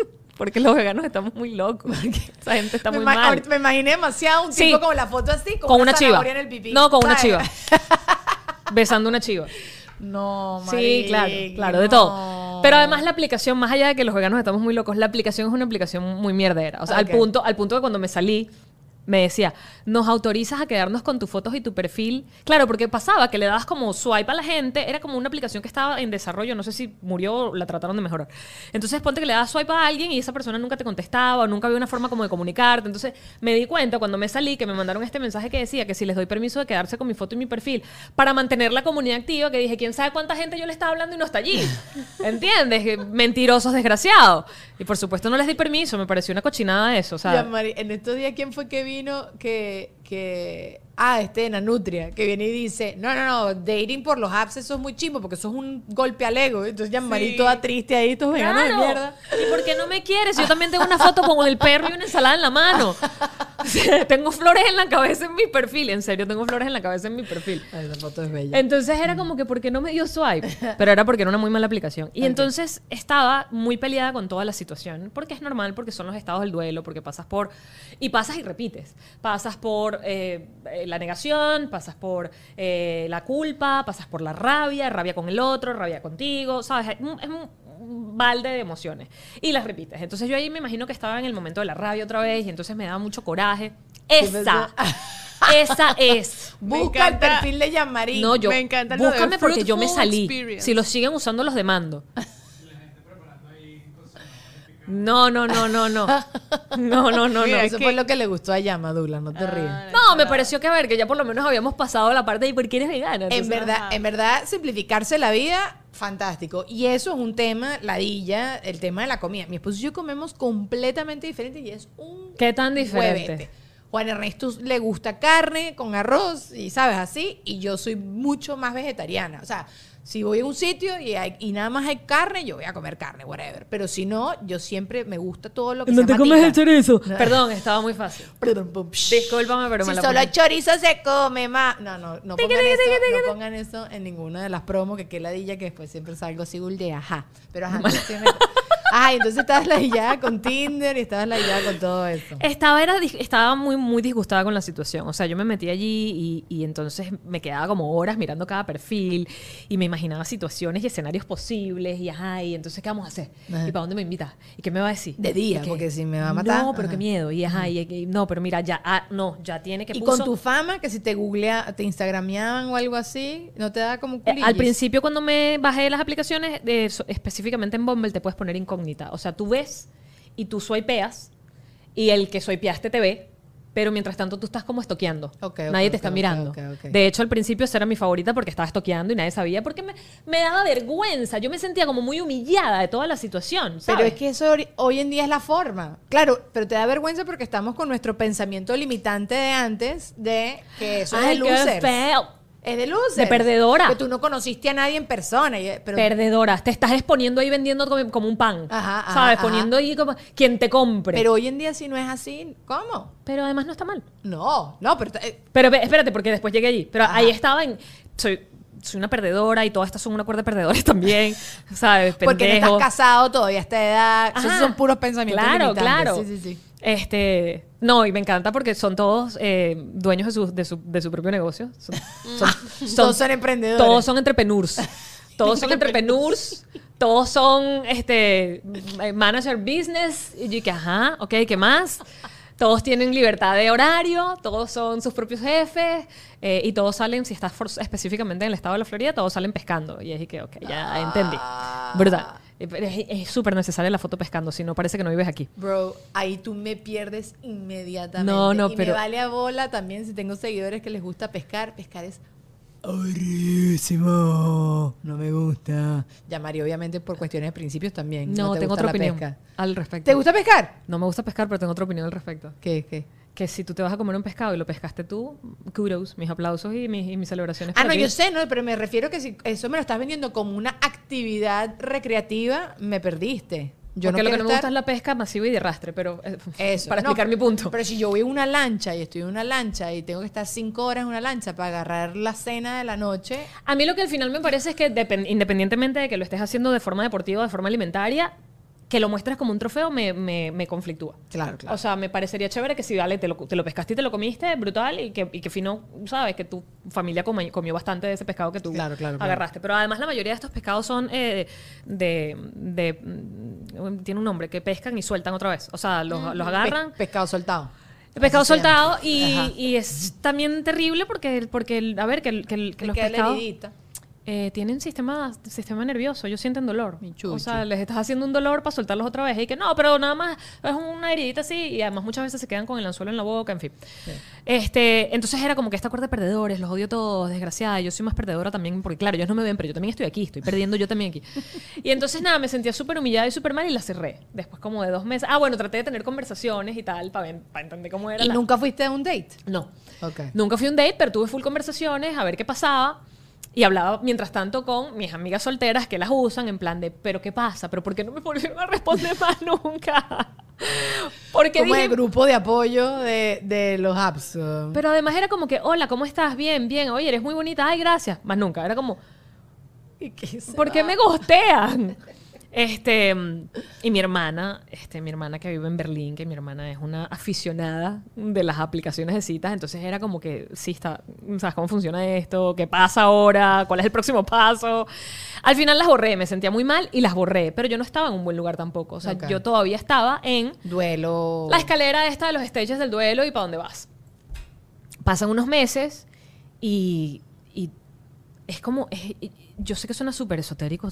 (laughs) porque los veganos estamos muy locos. (laughs) Esa gente está me, muy ima- mal. me imaginé demasiado un Sí. tipo con la foto así, con, Con una chiva. en el pipí. No, con una chiva. (laughs) Besando una chiva. No, Sí, claro, claro, de todo. Pero además la aplicación, más allá de que los veganos estamos muy locos, la aplicación es una aplicación muy mierdera. O sea, al punto, al punto de cuando me salí, me decía, nos autorizas a quedarnos con tus fotos y tu perfil. Claro, porque pasaba que le dabas como swipe a la gente, era como una aplicación que estaba en desarrollo, no sé si murió o la trataron de mejorar. Entonces ponte que le dabas swipe a alguien y esa persona nunca te contestaba nunca había una forma como de comunicarte. Entonces me di cuenta cuando me salí que me mandaron este mensaje que decía que si les doy permiso de quedarse con mi foto y mi perfil para mantener la comunidad activa, que dije, ¿quién sabe cuánta gente yo le estaba hablando y no está allí? (laughs) ¿Entiendes? Que Mentirosos, desgraciados. Y por supuesto no les di permiso, me pareció una cochinada eso. O sea, en estos días, ¿quién fue que vino que, que Ah, este de Nanutria, que viene y dice, no, no, no, dating por los apps eso es muy chimbo, porque eso es un golpe al ego. Entonces ya Marí toda triste ahí, estos veganos de Claro. mierda. ¿Y por qué no me quieres? Yo también tengo una foto con el perro y una ensalada en la mano. (laughs) Tengo flores en la cabeza en mi perfil. En serio, tengo flores en la cabeza en mi perfil. Ay, esa foto es bella. Entonces era como que, ¿por qué no me dio swipe? Pero era porque era una muy mala aplicación. Y entonces estaba muy peleada con toda la situación, porque es normal, porque son los estados del duelo, porque pasas por... Y pasas y repites. Pasas por eh, eh, la negación, pasas por eh, la culpa, pasas por la rabia, rabia con el otro, rabia contigo, ¿sabes? Es un, es un- un balde de emociones. Y las repites. Entonces yo ahí me imagino que estaba en el momento de la rabia otra vez y entonces me daba mucho coraje. Esa, (laughs) esa es. Me Busca el perfil de Jean-Marie. No, yo. Me encanta lo de búscame porque yo me salí. experience. Si lo siguen usando, los demando. No, no, no, no, no. No, no, no, no. Eso que- fue lo que le gustó a Yama, Douglas, no te rías. No, me pareció que a ver, que ya por lo menos habíamos pasado la parte de por qué eres vegana. En Entonces, verdad, en verdad, simplificarse la vida, fantástico. Y eso es un tema, ladilla, el tema de la comida. Mi esposo y yo comemos completamente diferente y es un ¿Qué tan diferente? huevete. Juan Ernesto le gusta carne con arroz y sabes así, y yo soy mucho más vegetariana. O sea, si voy a un sitio y, hay- y nada más hay carne, yo voy a comer carne, whatever. Pero si no, yo siempre me gusta todo lo que No sea te comes el chorizo. (laughs) Perdón, estaba muy fácil. Perdón. Discúlpame, pero si me la solo hay chorizo se come más. No, no, no pongan, eso, no pongan eso en ninguna de las promos, que qué ladilla, que después siempre salgo así de ajá. Pero ajá, entonces me- Ajá, y entonces estabas ladillada con Tinder y estabas ladillada con todo eso. Estaba, era, estaba muy, muy disgustada con la situación. O sea, yo me metí allí y, y entonces me quedaba como horas mirando cada perfil y me imaginaba situaciones y escenarios posibles y ajá, y entonces ¿qué vamos a hacer? Ajá. ¿Y para dónde me invitas? ¿Y qué me va a decir? De día, ¿Y qué? porque si me va a matar. No, pero Ajá. qué miedo. Y ajá, y, y- no, pero mira, ya, ah, no, ya tiene que Y puso- con tu fama, que si te googlea, te instagrameaban o algo así, no te da como Eh, culillis? Al principio, cuando me bajé las aplicaciones, de- específicamente en Bumble, te puedes poner incógnita. O sea, tú ves y tú swipeas y el que swipeaste te ve, pero mientras tanto tú estás como estoqueando. Ok, ok, nadie te está ok, mirando. De hecho, al principio esa era mi favorita porque estaba estoqueando y nadie sabía porque me, me daba vergüenza. Yo me sentía como muy humillada de toda la situación. Pero ¿sabes? es que eso hoy en día es la forma. Claro, pero te da vergüenza porque estamos con nuestro pensamiento limitante de antes de que eso es losers. feo. Es de losers. De perdedora. Que tú no conociste a nadie en persona. Pero Perdedoras. Te estás exponiendo ahí vendiendo como, como un pan. Ajá, ajá, ¿Sabes? ajá. Poniendo ahí como quien te compre. Pero hoy en día si no es así, ¿cómo? pero además no está mal. No, no, pero eh, Pero espérate, porque después llegué allí. Pero Ajá. ahí estaba en. Soy, soy una perdedora y todas estas son una cuerda de perdedores (laughs) también. ¿Sabes? porque no estás casado todavía a esta edad. Esos son puros pensamientos Claro, limitantes. claro. Sí, sí, sí. Este, no, y me encanta porque son todos eh, dueños de su, de, su, de su propio negocio. Son, (laughs) son- Todos son emprendedores. Todos son entrepreneurs. (laughs) Todos son entrepreneurs. Todos son este, manager business. Y yo dije, ajá, ok, ¿qué más? Todos tienen libertad de horario, todos son sus propios jefes eh, y todos salen, si estás específicamente en el estado de la Florida, todos salen pescando. Y es que, ok, ya entendí. Brutal. Eh, Es súper necesaria la foto pescando, si no parece que no vives aquí. Bro, ahí tú me pierdes inmediatamente. No, no, y pero- me vale a bola también si tengo seguidores que les gusta pescar. Pescar es Horrísimo. No me gusta. Ya, Mario, obviamente por cuestiones de principios también. No, te tengo gusta otra la opinión pesca. al respecto. ¿Te gusta pescar? No me gusta pescar, pero tengo otra opinión al respecto. ¿Qué, qué? Que si tú te vas a comer un pescado y lo pescaste tú, kudos, mis aplausos y mis, y mis celebraciones. Ah, para no, ti. yo sé, no, pero me refiero que si eso me lo estás vendiendo como una actividad recreativa, me perdiste. Yo Porque no lo que no me gusta es la pesca masiva y de arrastre, pero eh, (laughs) Eso. para No, explicar mi punto. Pero si yo voy en una lancha y estoy en una lancha y tengo que estar cinco horas en una lancha para agarrar la cena de la noche, A mí lo que al final me parece es que depen- independientemente de que lo estés haciendo de forma deportiva o de forma alimentaria, que lo muestres como un trofeo me, me, me conflictúa. Claro, claro. O sea, me parecería chévere que si vale, te lo, te lo pescaste y te lo comiste, brutal, y que, y que fino, sabes, que tu familia comi- comió bastante de ese pescado que tú Claro, claro, claro. agarraste. Pero además la mayoría de estos pescados son eh, de, de- mm, Tiene un nombre, que pescan y sueltan otra vez. O sea, los, los agarran. Pe- pescado soltado. El pescado soltado y, y es también terrible porque, porque el- a ver, que, el- que, el- que los pescados... heridita. Eh, tienen sistema, sistema nervioso, ellos sienten dolor. O sea, les estás haciendo un dolor para soltarlos otra vez. Y que no, pero nada más es una heridita así. Y además muchas veces se quedan con el anzuelo en la boca, en fin. Este, entonces era como que esta cuerda de perdedores, los odio todos, desgraciada. Yo soy más perdedora también, porque claro, ellos no me ven, pero yo también estoy aquí, estoy perdiendo yo también aquí. (laughs) Y entonces nada, me sentía súper humillada y súper mal y la cerré. Después como de dos meses. Ah, bueno, traté de tener conversaciones y tal, para, entender cómo era. ¿Y la- nunca fuiste a un date? No. Ok. Nunca fui a un date, pero tuve full conversaciones a ver qué pasaba. Y hablaba mientras tanto con mis amigas solteras que las usan en plan de, pero ¿qué pasa? ¿Pero por qué no me volvieron a responder (laughs) más nunca? Porque Como dije, el grupo de apoyo de, de los apps. pero además era como que, hola, ¿cómo estás? Bien, bien. Oye, eres muy bonita. Ay, gracias. Más nunca. Era como, ¿por qué me gostean? (laughs) Este, y mi hermana, este, mi hermana que vive en Berlín, que mi hermana es una aficionada de las aplicaciones de citas, entonces era como que, sí, está, ¿sabes cómo funciona esto? ¿Qué pasa ahora? ¿Cuál es el próximo paso? Al final las borré, me sentía muy mal y las borré, pero yo no estaba en un buen lugar tampoco. O sea, yo todavía estaba en Duelo. la escalera esta de los stages del duelo y para dónde vas. Pasan unos meses y es como, es- yo sé que suena súper esotérico,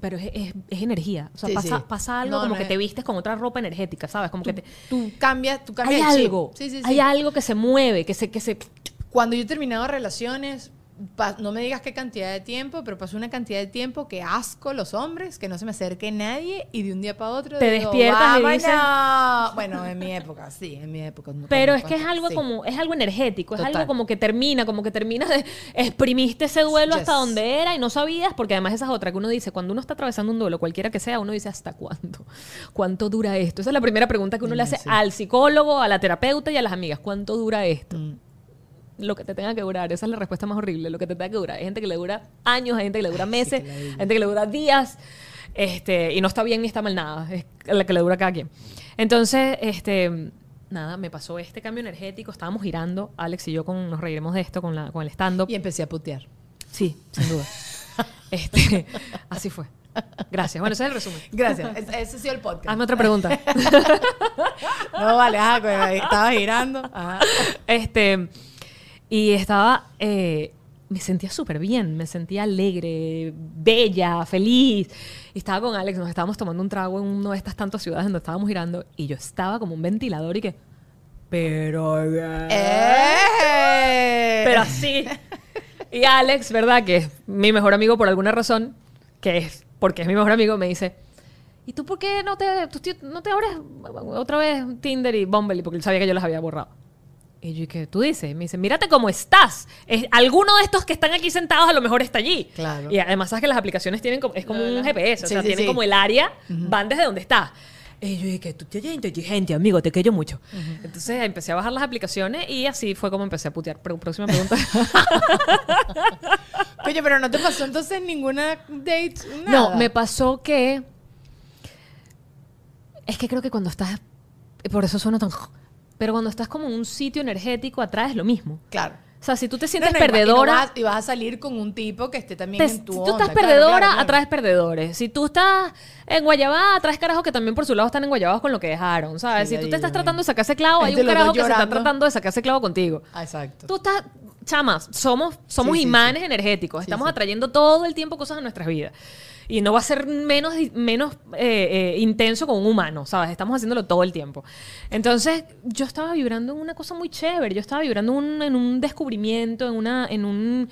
pero es, es- es energía. O sea, Sí, pasa, sí. pasa algo No, como no que es- te vistes con otra ropa energética, ¿sabes? Como que te, Tú cambias, tú hay el algo, Sí, sí, sí. hay algo que se mueve, que se, que se, Cuando yo he terminado relaciones, no me digas qué cantidad de tiempo, pero pasó una cantidad de tiempo que asco los hombres, que no se me acerque nadie y de un día para otro Te digo, despiertas y dices- Bueno, en mi época, sí, en mi época. Pero es que es antes, algo sí. como, es algo energético, es Total. algo como que termina, como que termina de exprimiste ese duelo Yes. hasta donde era y no sabías, porque además esa es otra que uno dice, cuando uno está atravesando un duelo, cualquiera que sea, uno dice, ¿hasta cuándo? ¿Cuánto dura esto? Esa es la primera pregunta que uno le hace al psicólogo, a la terapeuta y a las amigas, ¿cuánto dura esto? Mm. Lo que te tenga que durar, esa es la respuesta más horrible, lo que te tenga que durar. Hay gente que le dura años, hay gente que le dura meses, hay gente que le dura días, este, y no está bien ni está mal nada, es la que le dura a cada quien. Entonces, este, nada, me pasó este cambio energético, estábamos girando, Alex y yo con, nos reiremos de esto con, la, con el stand-up. Y empecé a putear. Sí, sin duda. (laughs) este, así fue. Gracias. Bueno, ese es el resumen. Gracias. Ese, ese ha sido el podcast. Hazme otra pregunta. (laughs) No, vale, ajá, pues, estaba girando. Ajá. Este, y estaba, eh, me sentía súper bien, me sentía alegre, bella, feliz. Y estaba con Alex, nos estábamos tomando un trago en una de estas tantas ciudades donde estábamos girando y yo estaba como un ventilador y que, pero... ¡Eh! Pero así. Y Alex, ¿verdad? Que es mi mejor amigo por alguna razón, que es porque es mi mejor amigo, me dice, ¿y tú por qué no te, tú no te abres otra vez Tinder y Bumble? Porque él sabía que yo las había borrado. Y yo, ¿y qué tú dices? Me dice, mírate cómo estás. Es, alguno de estos que están aquí sentados a lo mejor está allí. Claro. Y además sabes que las aplicaciones tienen como, es como un GPS, o Sí, sea, sí, tienen sí. como el área, van desde donde estás. Y yo dije, tú eres inteligente, amigo, te quiero mucho. Entonces empecé a bajar las aplicaciones y así fue como empecé a putear. Pero, próxima pregunta. (laughs) Oye, pero no te pasó entonces ninguna date, nada. No, me pasó que. Es que creo que cuando estás. Por eso suena tan. Pero cuando estás como en un sitio energético, atraes lo mismo. Claro. O sea, si tú te sientes no, y va- y no perdedora. vas- y, vas, a salir con un tipo que esté también te- en tu si tú onda, estás perdedora, claro, claro. atraes perdedores. Si tú estás en Guayabá, atraes carajos que también por su lado están en Guayabados con lo que dejaron, ¿sabes? Sí, si tú te estás tratando de sacar ese clavo, hay un carajo que se está tratando de sacar ese clavo contigo. Ah, exacto. Tú estás, chamas, somos, somos Sí, sí, imanes energéticos, estamos atrayendo todo el tiempo cosas a nuestras vidas. Y no va a ser menos, menos eh, eh, intenso con un humano, ¿sabes? Estamos haciéndolo todo el tiempo. Entonces, yo estaba vibrando en una cosa muy chévere, yo estaba vibrando en un descubrimiento, en, una, en un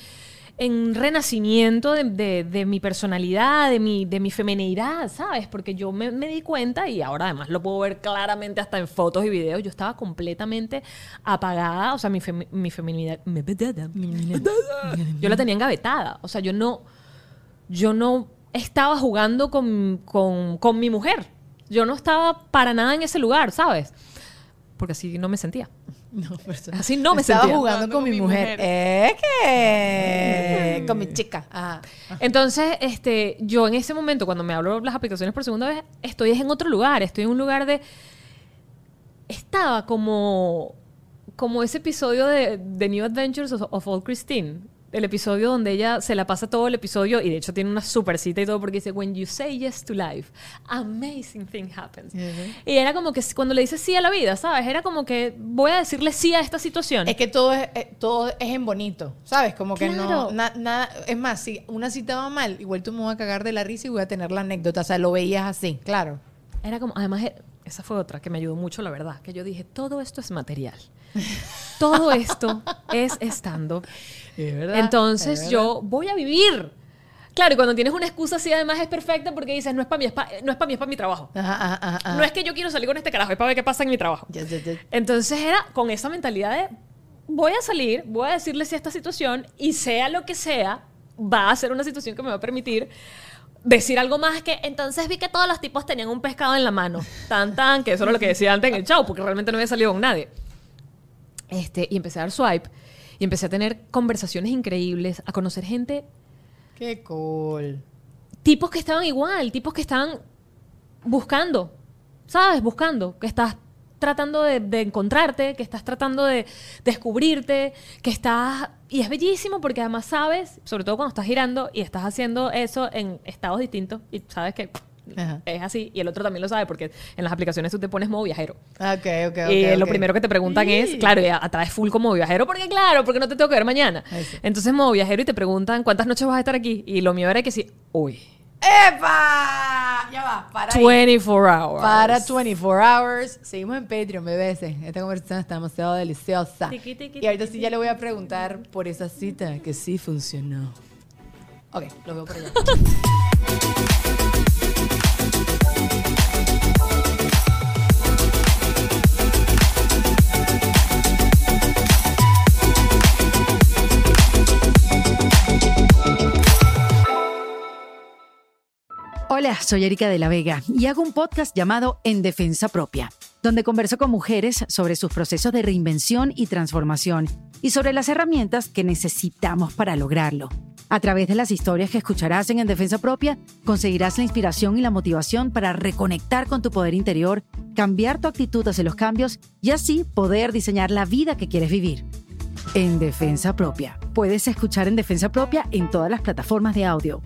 en un renacimiento de, mi personalidad, de mi, de mi feminidad, ¿sabes? Porque yo me, me di cuenta, y ahora además lo puedo ver claramente hasta en fotos y videos, yo estaba completamente apagada, o sea, mi, femi- mi feminidad, yo la tenía engavetada, o sea, yo no, yo no estaba jugando con, con, con mi mujer, yo no estaba para nada en ese lugar, ¿sabes? Porque así no me sentía. (laughs) No, Así no me Estaba sentía. jugando con, mi mujer. Es que... Con mi chica. Ajá. Entonces, este, yo en ese momento, cuando me hablo las aplicaciones por segunda vez, estoy en otro lugar, estoy en un lugar de... Estaba como, como ese episodio de The New Adventures of, of Old Christine. El episodio donde ella se la pasa todo el episodio y de hecho tiene una super cita y todo porque dice, when you say yes to life, amazing thing happens. Y era como que cuando le dices sí a la vida, ¿sabes? Era como que voy a decirle sí a esta situación. Es que todo es, eh, todo es en bonito, ¿sabes? Como que Claro. no, na- nada, es más, si una cita va mal, igual tú me voy a cagar de la risa y voy a tener la anécdota, o sea, lo veías así, claro. Era como, además, eh, esa fue otra que me ayudó mucho, la verdad, que yo dije, todo esto es material. Todo esto es estando. (laughs) Es verdad. Entonces es yo voy a vivir. Claro, y cuando tienes una excusa así, además es perfecta porque dices, no es para mí, es para no es para mí, es para mi trabajo. verdad. Ajá, ajá, ajá, ajá. No es que yo quiero salir con este carajo, es para ver qué pasa en mi trabajo. Entonces era con esa mentalidad de voy a salir, voy a decirle sí a esta situación y sea lo que sea, va a ser una situación que me va a permitir decir algo más que entonces vi que todos los tipos tenían un pescado en la mano. Tan tan, que eso era lo que decía antes en el show, porque realmente no había salido con nadie. Este, y empecé a dar swipe y empecé a tener conversaciones increíbles, a conocer gente Qué cool. tipos que estaban igual, tipos que estaban buscando, ¿sabes? Buscando, que estás tratando de, de encontrarte, que estás tratando de descubrirte, que estás... Y es bellísimo porque además sabes, sobre todo cuando estás girando y estás haciendo eso en estados distintos y sabes que Ajá. es así y el otro también lo sabe porque en las aplicaciones tú te pones modo viajero. Ok, ok, ok. y lo primero que te preguntan es, claro, y atraes full como viajero, porque claro, porque no te tengo que ver mañana. Ahí. Entonces, modo viajero y te preguntan cuántas noches vas a estar aquí. Y lo mío era que sí, uy, ¡Epa! Ya va, para ahí. 24 hours. Para 24 hours. Seguimos en Patreon, bebés. Esta conversación está demasiado deliciosa. Tiqui, tiqui, y ahorita sí ya le voy a preguntar por esa cita que sí funcionó. Ok, lo veo por allá. (laughs) Hola, soy Erika de la Vega y hago un podcast llamado En Defensa Propia, donde converso con mujeres sobre sus procesos de reinvención y transformación y sobre las herramientas que necesitamos para lograrlo. A través de las historias que escucharás en En Defensa Propia, conseguirás la inspiración y la motivación para reconectar con tu poder interior, cambiar tu actitud hacia los cambios y así poder diseñar la vida que quieres vivir. En Defensa Propia. Puedes escuchar En Defensa Propia en todas las plataformas de audio.